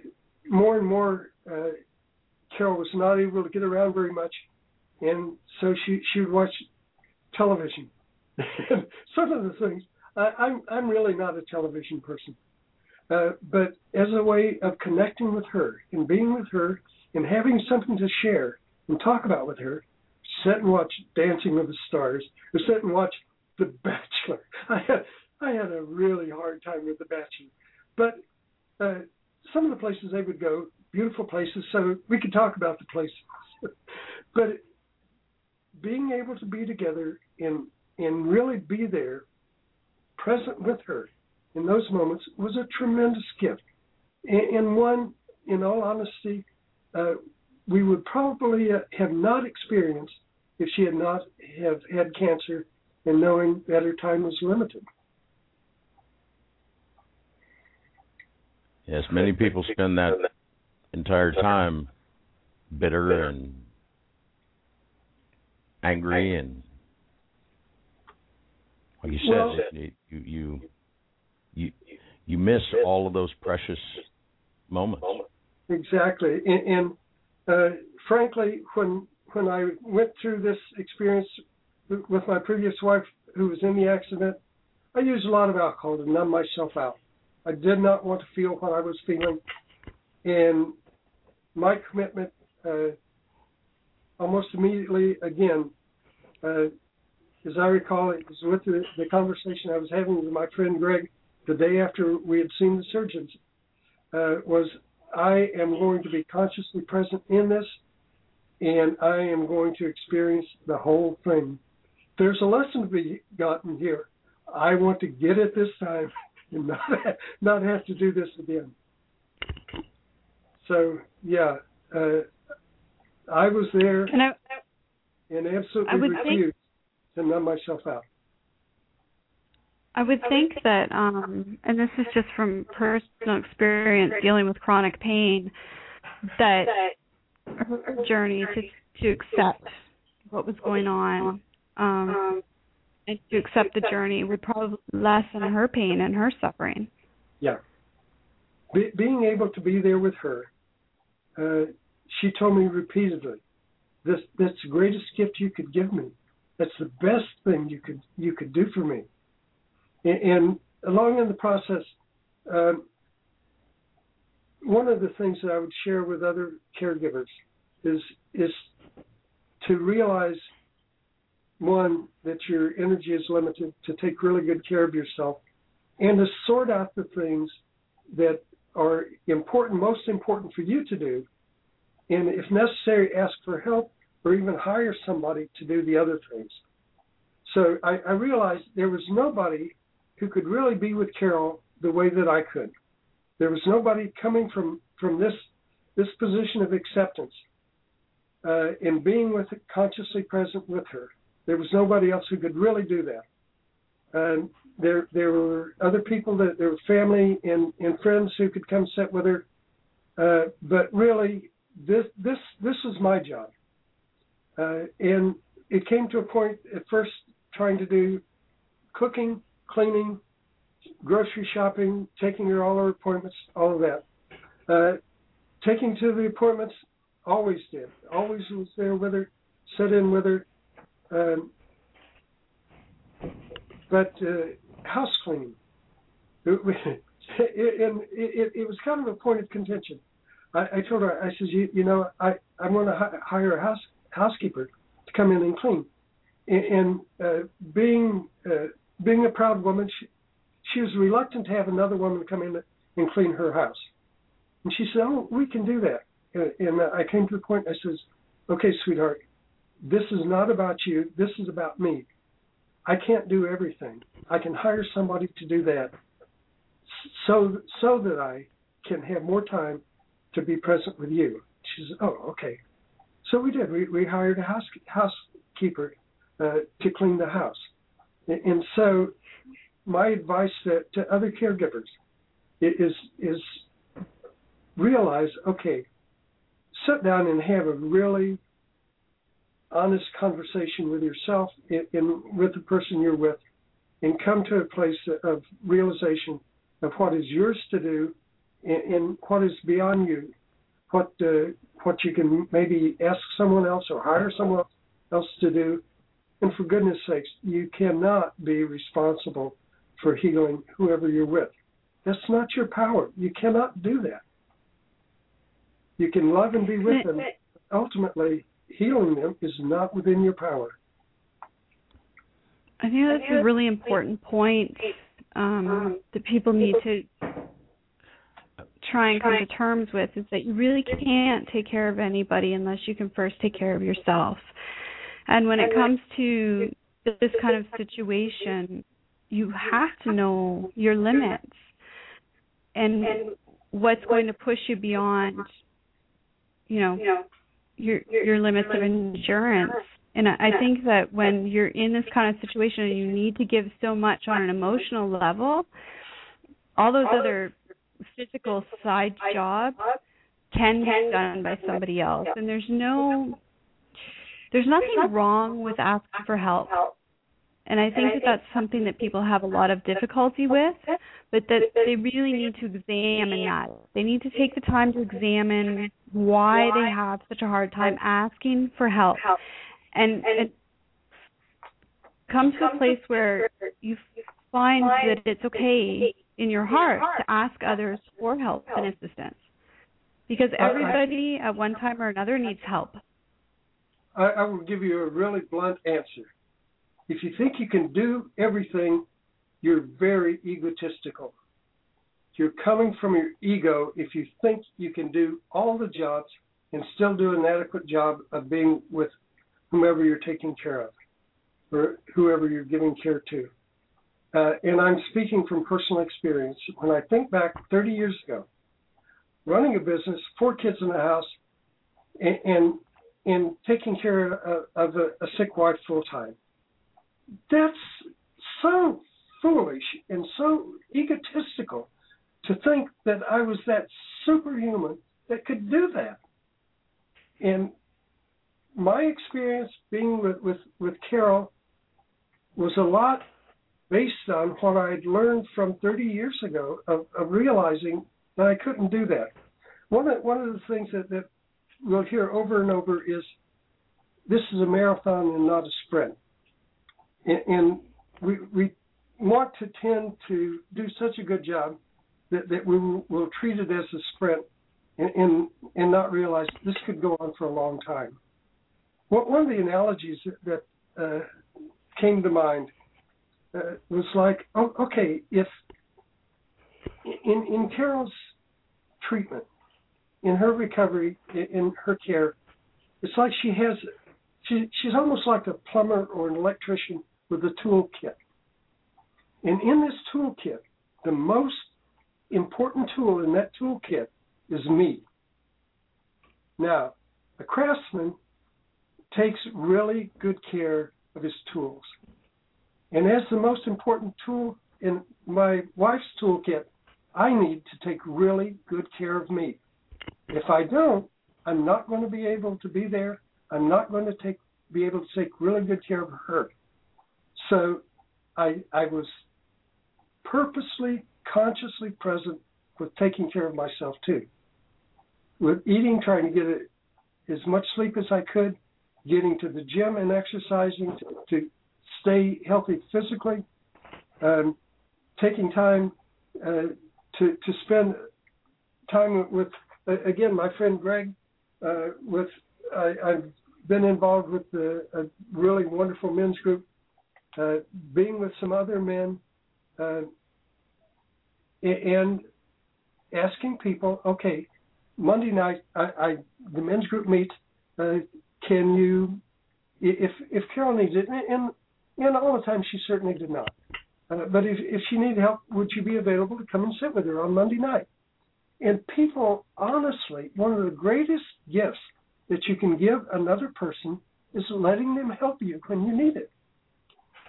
[SPEAKER 3] more and more. Uh, Carol was not able to get around very much, and so she she would watch television. Some of the things I, I'm I'm really not a television person, uh, but as a way of connecting with her and being with her and having something to share and talk about with her, sit and watch Dancing with the Stars, or sit and watch the Bachelor. I I had a really hard time with The Bachelor, but uh, some of the places they would go, beautiful places. So we could talk about the places, but being able to be together and and really be there, present with her in those moments was a tremendous gift, and, and one, in all honesty, uh, we would probably have not experienced if she had not have had cancer and knowing that her time was limited.
[SPEAKER 1] Yes, many people spend that entire time bitter and angry and like you said well, you you you you miss all of those precious moments
[SPEAKER 3] exactly and, and uh, frankly when when i went through this experience with my previous wife who was in the accident, I used a lot of alcohol to numb myself out. I did not want to feel what I was feeling, and my commitment uh, almost immediately again, uh, as I recall, it was with the, the conversation I was having with my friend Greg the day after we had seen the surgeons. Uh, was I am going to be consciously present in this, and I am going to experience the whole thing there's a lesson to be gotten here. I want to get it this time and not not have to do this again. So yeah, uh, I was there and, I, and absolutely refused think, to numb myself out.
[SPEAKER 2] I would think that, um, and this is just from personal experience dealing with chronic pain, that her journey to to accept what was going on um, and to accept the journey would probably lessen her pain and her suffering.
[SPEAKER 3] Yeah. Be, being able to be there with her, uh, she told me repeatedly, "This that's the greatest gift you could give me. That's the best thing you could you could do for me." And, and along in the process, um, one of the things that I would share with other caregivers is is to realize one, that your energy is limited, to take really good care of yourself, and to sort out the things that are important, most important for you to do, and if necessary, ask for help or even hire somebody to do the other things. So I, I realized there was nobody who could really be with Carol the way that I could. There was nobody coming from from this this position of acceptance uh, in being with consciously present with her. There was nobody else who could really do that. There there were other people that there were family and, and friends who could come sit with her. Uh, but really, this this this was my job. Uh, and it came to a point at first trying to do cooking, cleaning, grocery shopping, taking her all her appointments, all of that. Uh, taking to the appointments, always did. Always was there with her, sat in with her. Um, but uh, house cleaning, it, it, it, it, was kind of a point of contention. I, I told her, I says, you, you know, I I'm going to hire a house housekeeper to come in and clean. And, and uh, being uh, being a proud woman, she, she was reluctant to have another woman come in and clean her house. And she said, "Oh, we can do that." And, I came to the point. I says, "Okay, sweetheart, this is not about you. This is about me. I can't do everything. I can hire somebody to do that, so so that I can have more time to be present with you." She says, "Oh, okay." So we did. We we hired a house housekeeper uh, to clean the house, and so my advice to, to other caregivers is is realize okay, sit down and have a really honest conversation with yourself and, and with the person you're with, and come to a place of realization of what is yours to do and, and what is beyond you, what uh, what you can maybe ask someone else or hire someone else to do. And for goodness sakes, you cannot be responsible for healing whoever you're with. That's not your power. You cannot do that. You can love and be with them. Ultimately, healing them is not within your power.
[SPEAKER 2] I think that's a really important point um, that people need to try and come to terms with is that you really can't take care of anybody unless you can first take care of yourself. And when it comes to this kind of situation, you have to know your limits and what's going to push you beyond you know your your limits of endurance and I think that when you're in this kind of situation and you need to give so much on an emotional level, all those other physical side jobs can be done by somebody else. And there's no there's nothing wrong with asking for help. And I think that that's something that people have a lot of difficulty with, but that they really need to examine that. They need to take the time to examine why they have such a hard time asking for help. And, and come to a place where you find that it's okay in your heart to ask others for help and assistance. Because everybody at one time or another needs help.
[SPEAKER 3] I, I will give you a really blunt answer if you think you can do everything, you're very egotistical. You're coming from your ego if you think you can do all the jobs and still do an adequate job of being with whomever you're taking care of or whoever you're giving care to. Uh, and I'm speaking from personal experience. When I think back 30 years ago, running a business, four kids in the house, and and, and taking care of, of a, a sick wife full time, that's so foolish and so egotistical to think that I was that superhuman that could do that. And my experience being with, with, with Carol was a lot based on what I had learned from 30 years ago of, of realizing that I couldn't do that. One of, one of the things that, that we'll hear over and over is this is a marathon and not a sprint and we we want to tend to do such a good job that, that we will, will treat it as a sprint and, and, and not realize this could go on for a long time. one of the analogies that, that uh, came to mind uh, was like, oh, okay, if in in Carol's treatment, in her recovery, in her care, it's like she has she she's almost like a plumber or an electrician with a toolkit. And in this toolkit, the most important tool in that toolkit is me. Now, a craftsman takes really good care of his tools. And as the most important tool in my wife's toolkit, I need to take really good care of me. If I don't, I'm not going to be able to be there. I'm not going to take be able to take really good care of her. So I I was purposely, consciously present with taking care of myself too. With eating, trying to get as much sleep as I could, getting to the gym and exercising to, to stay healthy physically, um, taking time uh, to to spend time with again my friend Greg. Uh, with I, I've been involved with the, a really wonderful men's group, uh, being with some other men, uh, and asking people, okay, Monday night I, I the men's group meets. Uh, can you, if if Carol needs it, and and all the time she certainly did not. Uh, but if, if she needed help, would you be available to come and sit with her on Monday night? And people, honestly, one of the greatest gifts that you can give another person is letting them help you when you need it.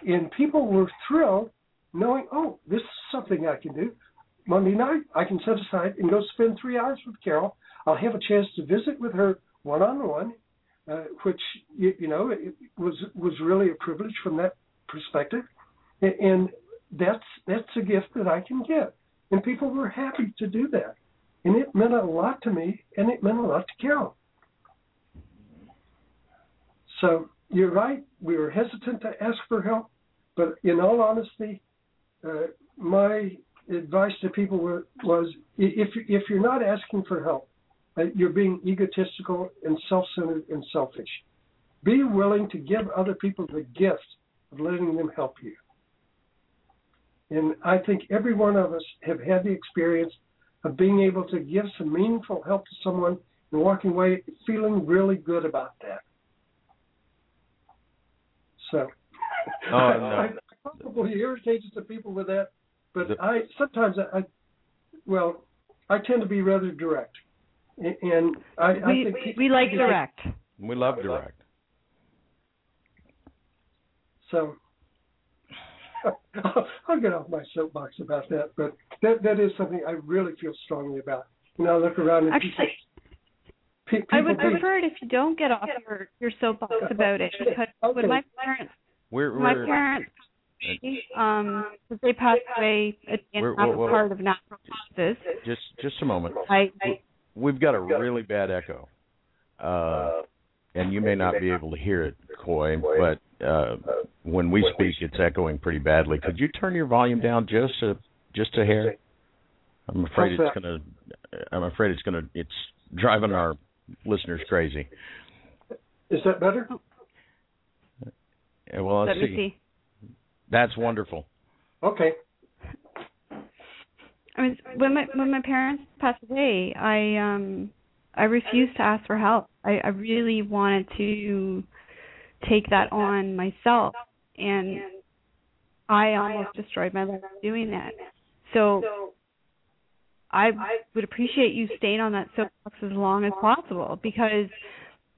[SPEAKER 3] And people were thrilled knowing, oh, this is something I can do. Monday night, I can set aside and go spend three hours with Carol. I'll have a chance to visit with her one on one, which you, you know was was really a privilege from that perspective. And that's that's a gift that I can give. And people were happy to do that. And it meant a lot to me and it meant a lot to Carol. So you're right, we were hesitant to ask for help, but in all honesty, uh, my advice to people were, was if if you're not asking for help, uh, you're being egotistical and self-centered and selfish. Be willing to give other people the gift of letting them help you. And I think every one of us have had the experience of being able to give some meaningful help to someone and walking away feeling really good about that. So,
[SPEAKER 1] oh, no.
[SPEAKER 3] I, I probably irritated some people with that, but the, I sometimes I, I, well, I tend to be rather direct, and I,
[SPEAKER 2] we,
[SPEAKER 3] I think
[SPEAKER 2] we like direct.
[SPEAKER 1] We love direct.
[SPEAKER 3] So I'll get off my soapbox about that, but that that is something I really feel strongly about. You know, I look around and
[SPEAKER 2] Actually,
[SPEAKER 3] people,
[SPEAKER 2] I would
[SPEAKER 3] people
[SPEAKER 2] prefer it if you don't get off your your soapbox about it because when my parents
[SPEAKER 1] we're,
[SPEAKER 2] my
[SPEAKER 1] we're,
[SPEAKER 2] parents um they passed away at the
[SPEAKER 1] We're-
[SPEAKER 2] end
[SPEAKER 1] we're- we're-
[SPEAKER 2] part of natural causes.
[SPEAKER 1] just just a moment.
[SPEAKER 2] I, I
[SPEAKER 1] We've got a really bad echo, uh, and you may not be able to hear it, Coy, but uh, when we speak, it's echoing pretty badly. Could you turn your volume down just a just a hair? I'm afraid it's gonna. I'm afraid it's gonna. It's driving our listeners crazy.
[SPEAKER 3] is that better?
[SPEAKER 1] Yeah, well, let's
[SPEAKER 2] let me see.
[SPEAKER 1] That's wonderful.
[SPEAKER 3] Okay.
[SPEAKER 2] I mean, when my when my parents passed away, I um I refused to ask for help. I, I really wanted to take that on myself, and I almost destroyed my life doing that. So I would appreciate you staying on that soapbox as long as possible because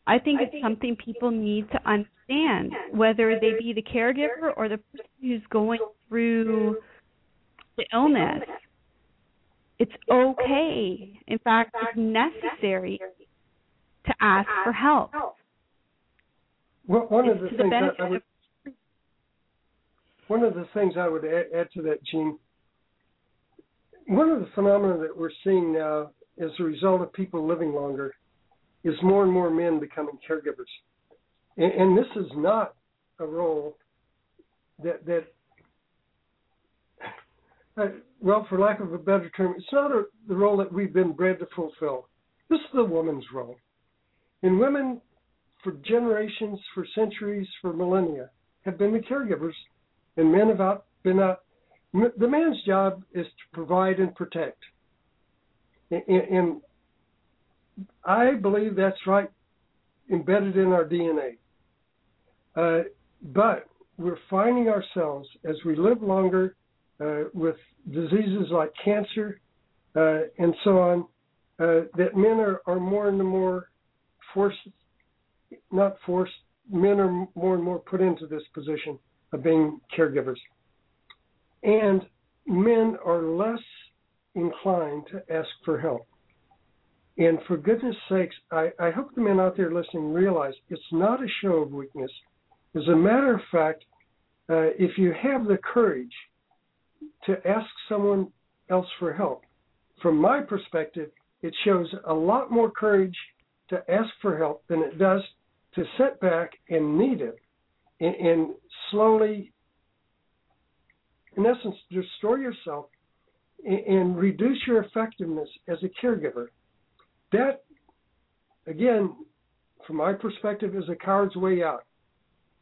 [SPEAKER 2] I think it's something people need to understand, whether they be the caregiver or the person who's going through the illness. It's okay. In fact, it's necessary to ask for help.
[SPEAKER 3] Well, one of the
[SPEAKER 2] the
[SPEAKER 3] things I, I would
[SPEAKER 2] of
[SPEAKER 3] one of the things I would add, add to that, Gene. One of the phenomena that we're seeing now, as a result of people living longer, is more and more men becoming caregivers, and, and this is not a role that that. Uh, well, for lack of a better term, it's not a, the role that we've been bred to fulfill. This is the woman's role, and women, for generations, for centuries, for millennia, have been the caregivers and men have out, been out. The man's job is to provide and protect, and, I believe that's right, embedded in our DNA. Uh, but we're finding ourselves as we live longer uh, with diseases like cancer uh, and so on, uh, that men are, are more and more forced, not forced, men are more and more put into this position of being caregivers. And men are less inclined to ask for help. And for goodness sakes, I, I hope the men out there listening realize it's not a show of weakness. As a matter of fact, uh, if you have the courage to ask someone else for help, from my perspective, it shows a lot more courage to ask for help than it does to sit back and need it and, and slowly, in essence, destroy yourself and, reduce your effectiveness as a caregiver. That, again, from my perspective, is a coward's way out.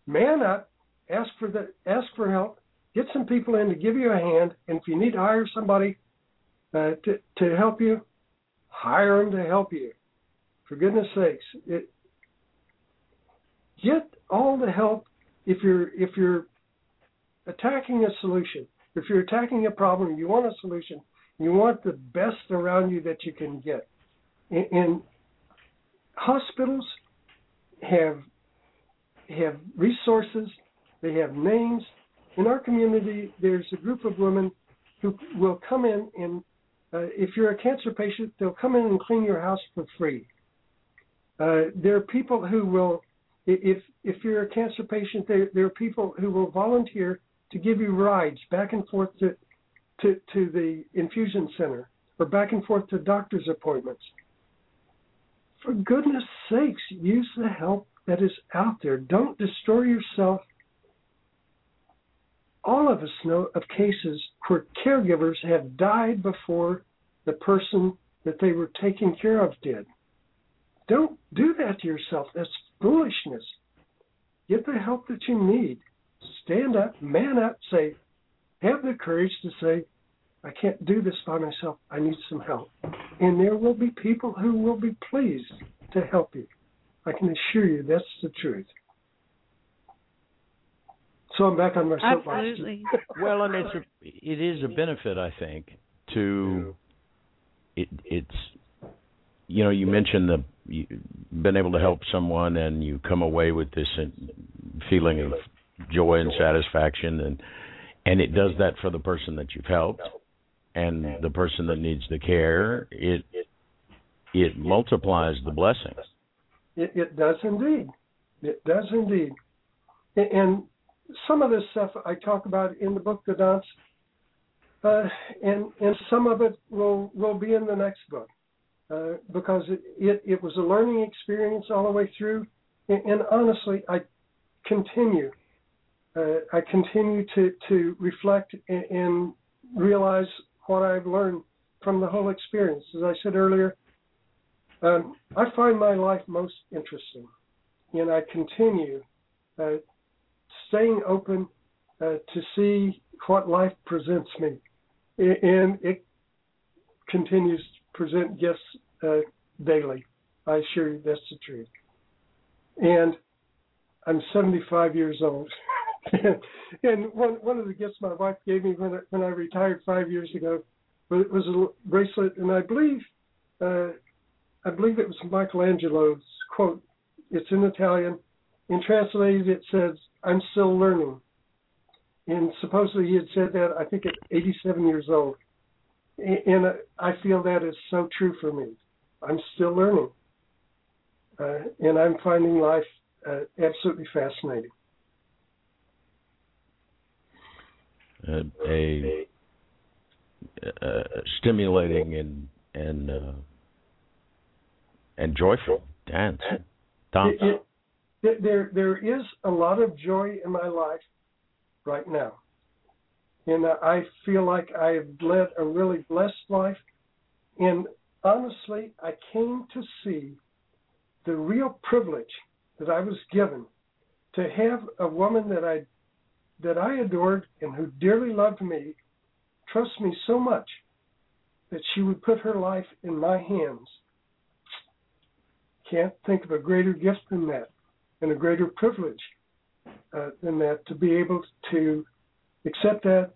[SPEAKER 3] Man up, ask for the ask for help, get some people in to give you a hand, and if you need to hire somebody uh, to to help you, hire them to help you. For goodness sakes, it, get all the help if you're if you're attacking a solution. If you're attacking a problem, you want a solution. You want the best around you that you can get. And, and hospitals have have resources. They have names. In our community, there's a group of women who will come in and uh, if you're a cancer patient, they'll come in and clean your house for free. Uh, there are people who will, if if you're a cancer patient, there there are people who will volunteer to give you rides back and forth to to to the infusion center or back and forth to doctor's appointments. For goodness sakes, use the help that is out there. Don't destroy yourself. All of us know of cases where caregivers have died before the person that they were taking care of did. Don't do that to yourself. That's foolishness. Get the help that you need. Stand up, man up, say, have the courage to say, I can't do this by myself. I need some help. And there will be people who will be pleased to help you. I can assure you that's the truth. So I'm back on my soapbox.
[SPEAKER 2] Absolutely.
[SPEAKER 1] well, and it's a, it is a benefit, I think, to it, it's you know you mentioned the you, been able to help someone and you come away with this feeling of joy and satisfaction and and it does that for the person that you've helped and the person that needs the care. It it multiplies the blessings.
[SPEAKER 3] It, it does indeed. It does indeed. And some of this stuff i talk about in the book the dance uh, and and some of it will will be in the next book uh, because it, it, it was a learning experience all the way through, and, and honestly, I continue I continue to to reflect and, and realize what I've learned from the whole experience. As I said earlier, um, I find my life most interesting, and I continue uh, staying open uh, to see what life presents me and it continues to present gifts uh, daily. I assure you that's the truth. And I'm 75 years old. and one one of the gifts my wife gave me when I, when I retired five years ago was a bracelet, and I believe uh, I believe it was Michelangelo's quote. It's in Italian. In translated, it says, "I'm still learning." and supposedly he had said that I think at 87 years old, and I feel that is so true for me. I'm still learning, uh, and I'm finding life uh, absolutely fascinating.
[SPEAKER 1] A, a, stimulating and and uh, and joyful dance. Tom.
[SPEAKER 3] It, it, there there is a lot of joy in my life right now. And I feel like I've led a really blessed life. And honestly, I came to see the real privilege that I was given to have a woman that I that I adored and who dearly loved me trust me so much that she would put her life in my hands. Can't think of a greater gift than that and a greater privilege uh, than that to be able to accept that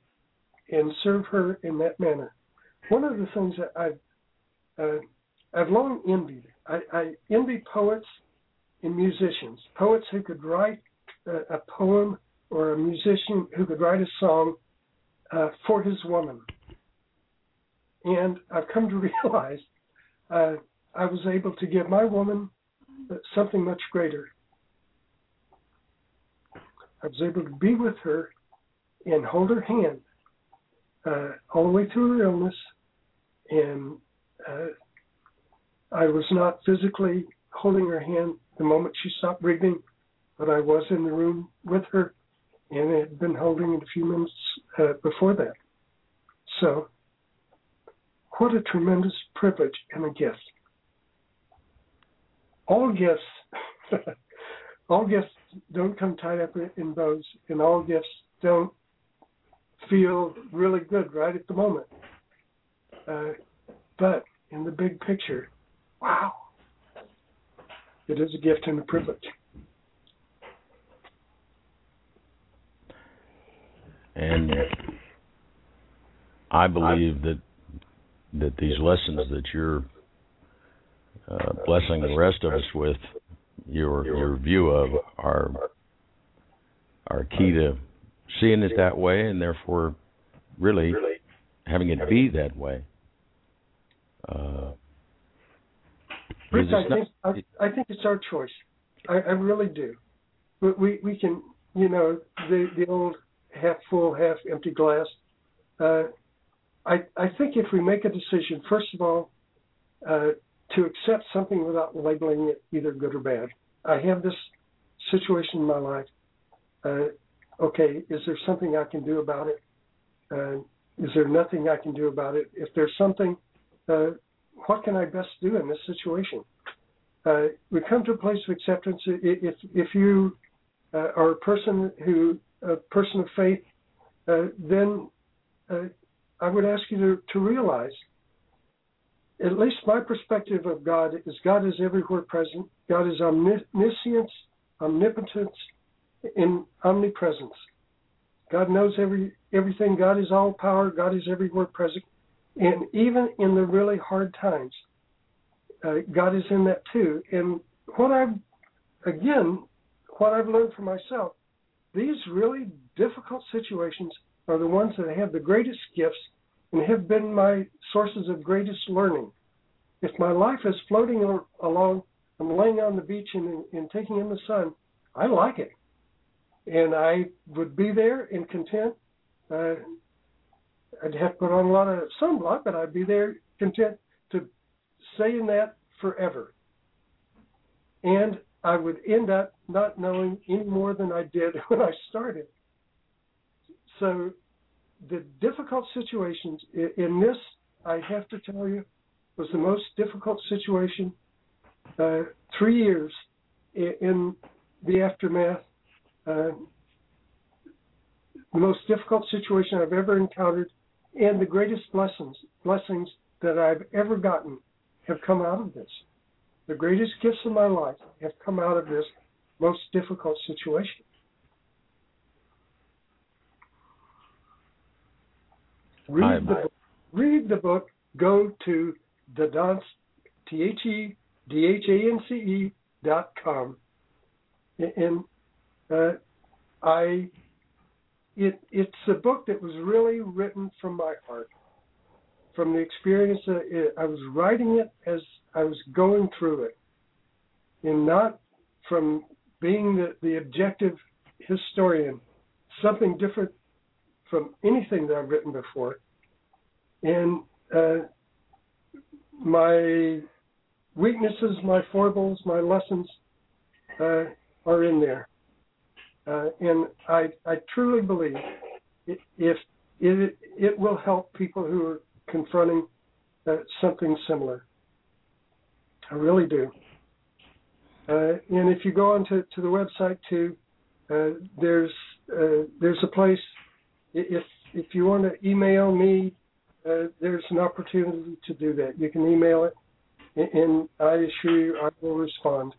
[SPEAKER 3] and serve her in that manner. one of the things that I've uh, I've long envied. I, I envy poets and musicians, poets who could write a, a poem or a musician who could write a song uh, for his woman. And I've come to realize uh, I was able to give my woman something much greater. I was able to be with her and hold her hand uh, all the way through her illness, and uh, I was not physically holding her hand the moment she stopped breathing, but I was in the room with her and it had been holding it a few minutes uh, before that. So, what a tremendous privilege and a gift. All gifts, all gifts don't come tied up in bows, and all gifts don't feel really good right at the moment. Uh, but in the big picture, wow, it is a gift and a privilege.
[SPEAKER 1] And I believe that that these lessons that you're uh, blessing the rest of us with, your your view of are are key to seeing it that way, and therefore, really having it be that way. Uh,
[SPEAKER 3] I think I, I, think it's our choice. I, I really do. But we we can, you know, the the old half full, half empty glass. Uh, I I think if we make a decision, first of all, uh, to accept something without labeling it either good or bad. I have this situation in my life. Uh, okay, is there something I can do about it? Uh, is there nothing I can do about it? If there's something, uh, what can I best do in this situation? Uh, we come to a place of acceptance. If if you uh, are a person who a person of faith, uh, then uh, I would ask you to, to realize, at least my perspective of God is God is everywhere present. God is omniscience, omnipotence, in omnipresence. God knows every everything. God is all power. God is everywhere present. And even in the really hard times, uh, God is in that too. And what I've, again, what I've learned for myself, these really difficult situations are the ones that have the greatest gifts and have been my sources of greatest learning. If my life is floating along, I'm laying on the beach and, and taking in the sun, I like it and I would be there and content. Uh, I'd have to put on a lot of sunblock, but I'd be there content to stay in that forever. And I would end up not knowing any more than I did when I started. So the difficult situations in this, I have to tell you, was the most difficult situation. Uh, three years in the aftermath uh, the most difficult situation I've ever encountered, and the greatest blessings blessings that I've ever gotten have come out of this. The greatest gifts of my life have come out of this most difficult situation. Read the book. Read the book. Go to the dance T H E D H A N C E dot com and uh, I it it's a book that was really written from my heart, from the experience. That it, I was writing it as I was going through it, and not from being the, the objective historian, something different from anything that I've written before. And uh, my weaknesses, my foibles, my lessons uh, are in there. Uh, and I, I truly believe if it, it will help people who are confronting uh, something similar. I really do. Uh, and if you go onto to the website too, uh, there's uh, there's a place. If if you want to email me, uh, there's an opportunity to do that. You can email it, and, I assure you I will respond.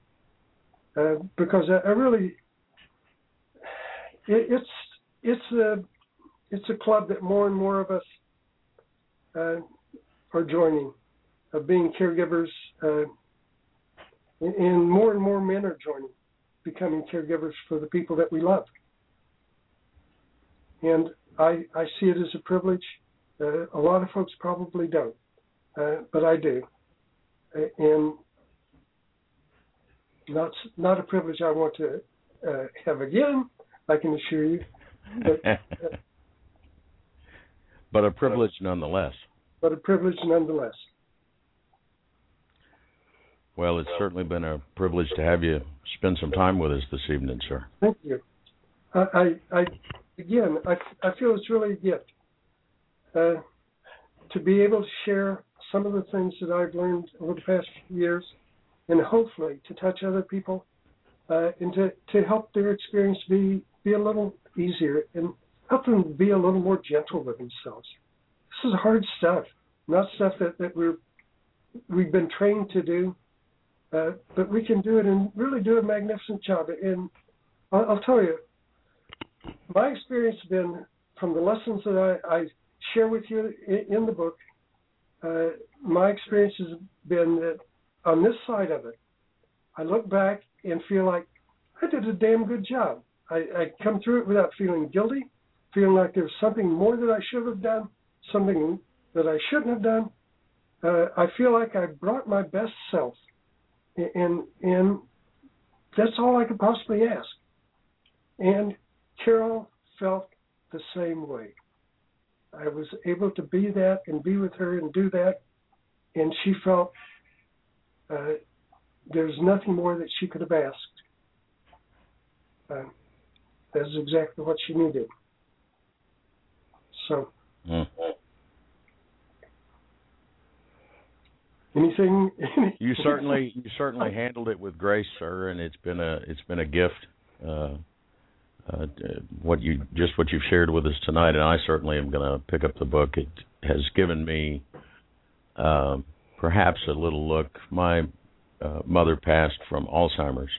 [SPEAKER 3] because I, I really it, it's it's a it's a club that more and more of us uh, are joining, of being caregivers, uh, and more and more men are joining, becoming caregivers for the people that we love. And I, I see it as a privilege. Uh, a lot of folks probably don't, uh, but I do. And not not a privilege I want to uh, have again. I can assure you. But, uh,
[SPEAKER 1] but a privilege nonetheless.
[SPEAKER 3] But a privilege nonetheless.
[SPEAKER 1] Well, it's certainly been a privilege to have you spend some time with us this evening, sir.
[SPEAKER 3] Thank you. I, I, again, I, I feel it's really a gift uh, to be able to share some of the things that I've learned over the past few years, and hopefully to touch other people uh, and to, to help their experience be be a little easier and help them be a little more gentle with themselves. This is hard stuff, not stuff that, that we're we've been trained to do, uh, but we can do it and really do a magnificent job. And I'll, I'll tell you, my experience has been from the lessons that I, I share with you in, in the book. Uh, my experience has been that on this side of it, I look back and feel like I did a damn good job. I, I come through it without feeling guilty, feeling like there's something more that I should have done, something that I shouldn't have done. Uh, I feel like I brought my best self, and and that's all I could possibly ask. And Carol felt the same way. I was able to be that and be with her and do that, and she felt uh, there's nothing more that she could have asked. Uh, that's exactly what she needed. So. Mm-hmm. Anything?
[SPEAKER 1] you certainly you certainly handled it with grace, sir, and it's been a it's been a gift. Uh, uh, what you just what you've shared with us tonight, and I certainly am going to pick up the book. It has given me uh, perhaps a little look. My uh, mother passed from Alzheimer's,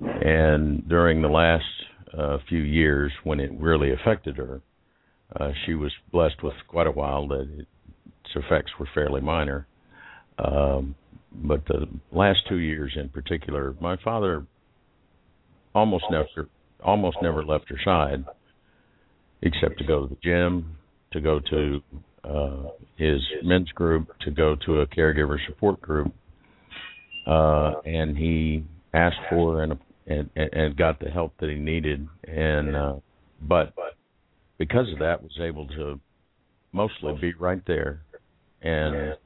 [SPEAKER 1] and during the last uh, few years, when it really affected her, uh, she was blessed with quite a while that it, its effects were fairly minor. Um, but the last two years, in particular, my father almost never almost never left her side, except to go to the gym, to go to uh, his men's group, to go to a caregiver support group, uh, and he asked for and and and got the help that he needed, and uh, but because of that, was able to mostly be right there, and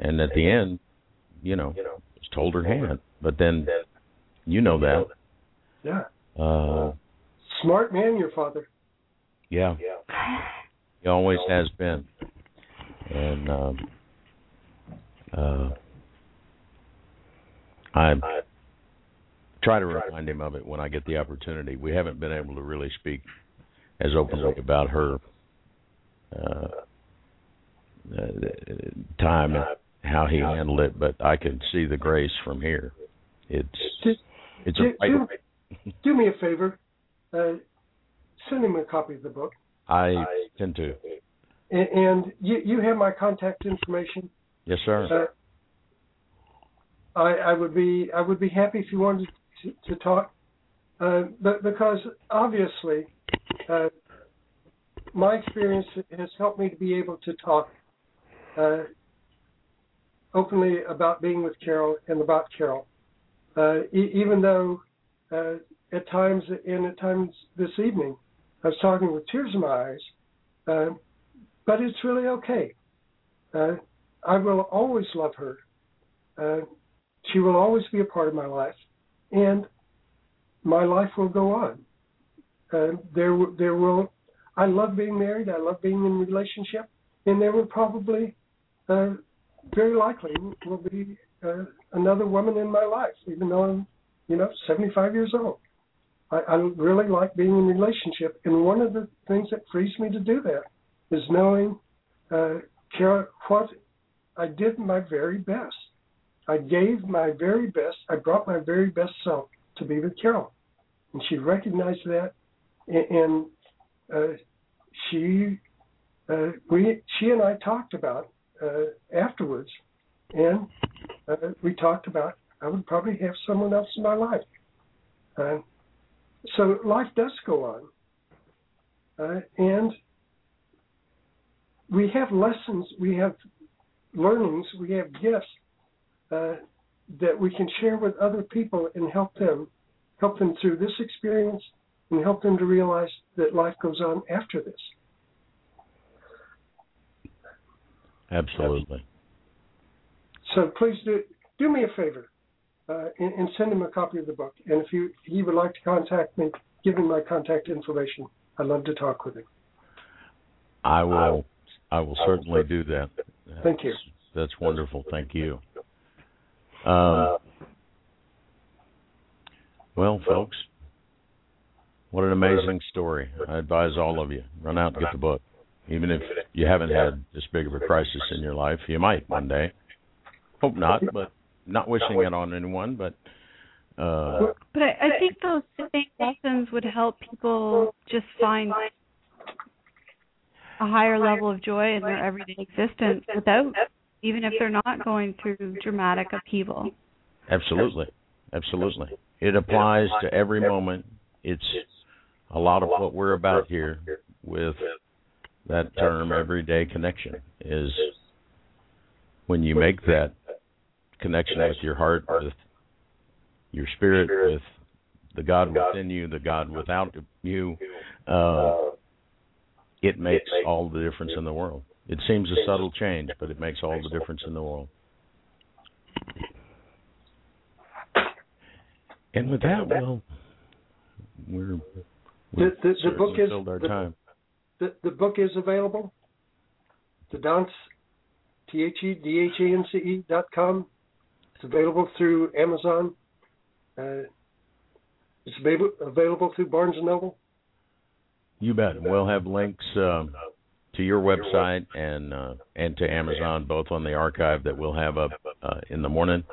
[SPEAKER 1] and at the end, you know, just hold her hand. But then, you know that.
[SPEAKER 3] Yeah.
[SPEAKER 1] Uh,
[SPEAKER 3] Smart man, your father.
[SPEAKER 1] Yeah. He always has been. And um, uh, I try to remind him of it when I get the opportunity. We haven't been able to really speak as openly about her uh, uh, time how he handled it, but I can see the grace from here. It's it's a
[SPEAKER 3] do, do me a favor, uh, send him a copy of the book.
[SPEAKER 1] I tend to.
[SPEAKER 3] And, and you you have my contact information.
[SPEAKER 1] Yes, sir.
[SPEAKER 3] Uh, I I would be I would be happy if you wanted to, to talk, uh, but because obviously uh, my experience has helped me to be able to talk uh, openly about being with Carol and about Carol, uh, e- even though uh, at times and at times this evening I was talking with tears in my eyes, uh, but it's really okay. Uh, I will always love her. Uh, she will always be a part of my life, and my life will go on. Uh, there, there will. I love being married. I love being in relationship, and there will probably, uh, very likely, will be uh, another woman in my life, even though I'm, you know, 75 years old. I, I really like being in a relationship, and one of the things that frees me to do that is knowing, uh, Carol, what I did my very best. I gave my very best. I brought my very best self to be with Carol, and she recognized that, and, and uh, she uh, we she and I talked about afterwards, and uh, we talked about I would probably have someone else in my life. Uh, so life does go on, uh, and we have lessons, we have learnings, we have gifts uh, that we can share with other people and help them, help them through this experience, and help them to realize that life goes on after this.
[SPEAKER 1] Absolutely.
[SPEAKER 3] So please do do me a favor uh, and, and, send him a copy of the book. And if you he would like to contact me, give me my contact information. I'd love to talk with him.
[SPEAKER 1] I will. I will certainly do that.
[SPEAKER 3] That's, Thank you.
[SPEAKER 1] That's wonderful. Thank you. Um, well, folks, what an amazing story. I advise all of you run out and get the book. Even if you haven't had this big of a crisis in your life, you might one day. Hope not, but not wishing it on anyone, but uh
[SPEAKER 2] but I, I think those same lessons would help people just find a higher level of joy in their everyday existence without even if they're not going through dramatic upheaval.
[SPEAKER 1] Absolutely. Absolutely. It applies to every moment. It's a lot of what we're about here with that term everyday connection is when you make that connection with your heart, with your spirit, with the God within you, the God without you, uh, it makes all the difference in the world. It seems a subtle change, but it makes all the difference in the world. And with that, well, we're,
[SPEAKER 3] we're the, the, the book is
[SPEAKER 1] our the, time.
[SPEAKER 3] The, the book is available. The Dance T H E D H A N C E dot com. It's available through Amazon. Uh, it's available, through Barnes and Noble.
[SPEAKER 1] You bet. We'll have links um, to your website and uh, and to Amazon, both on the archive that we'll have up uh, in the morning.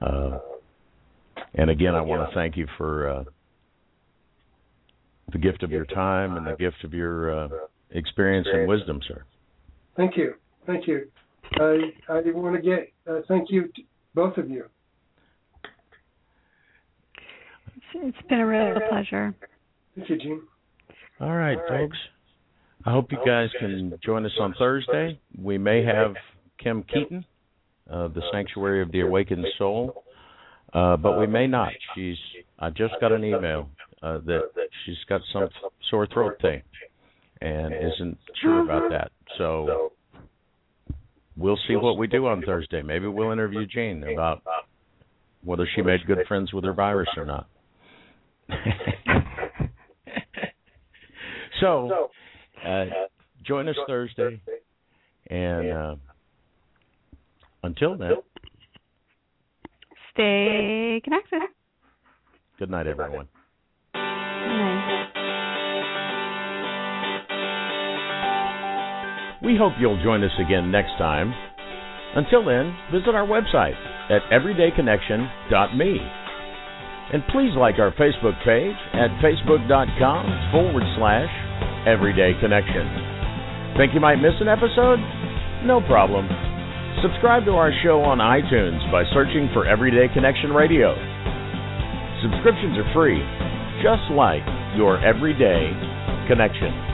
[SPEAKER 1] Uh, and again, I want to thank you for uh, the gift of your time and the gift of your uh, experience and wisdom, sir.
[SPEAKER 3] Thank you. Thank you. I I want to get uh, thank you to both of you.
[SPEAKER 2] It's, it's been a real pleasure.
[SPEAKER 3] Thank you, Gene.
[SPEAKER 1] All right, folks. I hope you guys can join us on Thursday. We may have Kim Keaton, uh, the Sanctuary of the Awakened Soul, uh, but we may not. She's. I just got an email uh, that she's got some sore throat thing and isn't sure about that. So we'll see what we do on Thursday. Maybe we'll interview Jane about whether she made good friends with her virus or not. so, uh, join us Thursday, and uh, until then,
[SPEAKER 2] stay connected.
[SPEAKER 1] Good night, everyone.
[SPEAKER 2] Good night.
[SPEAKER 1] We hope you'll join us again next time. Until then, visit our website at everydayconnection.me. And please like our Facebook page at facebook.com forward slash everydayconnection. Think you might miss an episode? No problem. Subscribe to our show on iTunes by searching for Everyday Connection Radio. Subscriptions are free, just like your everyday connection.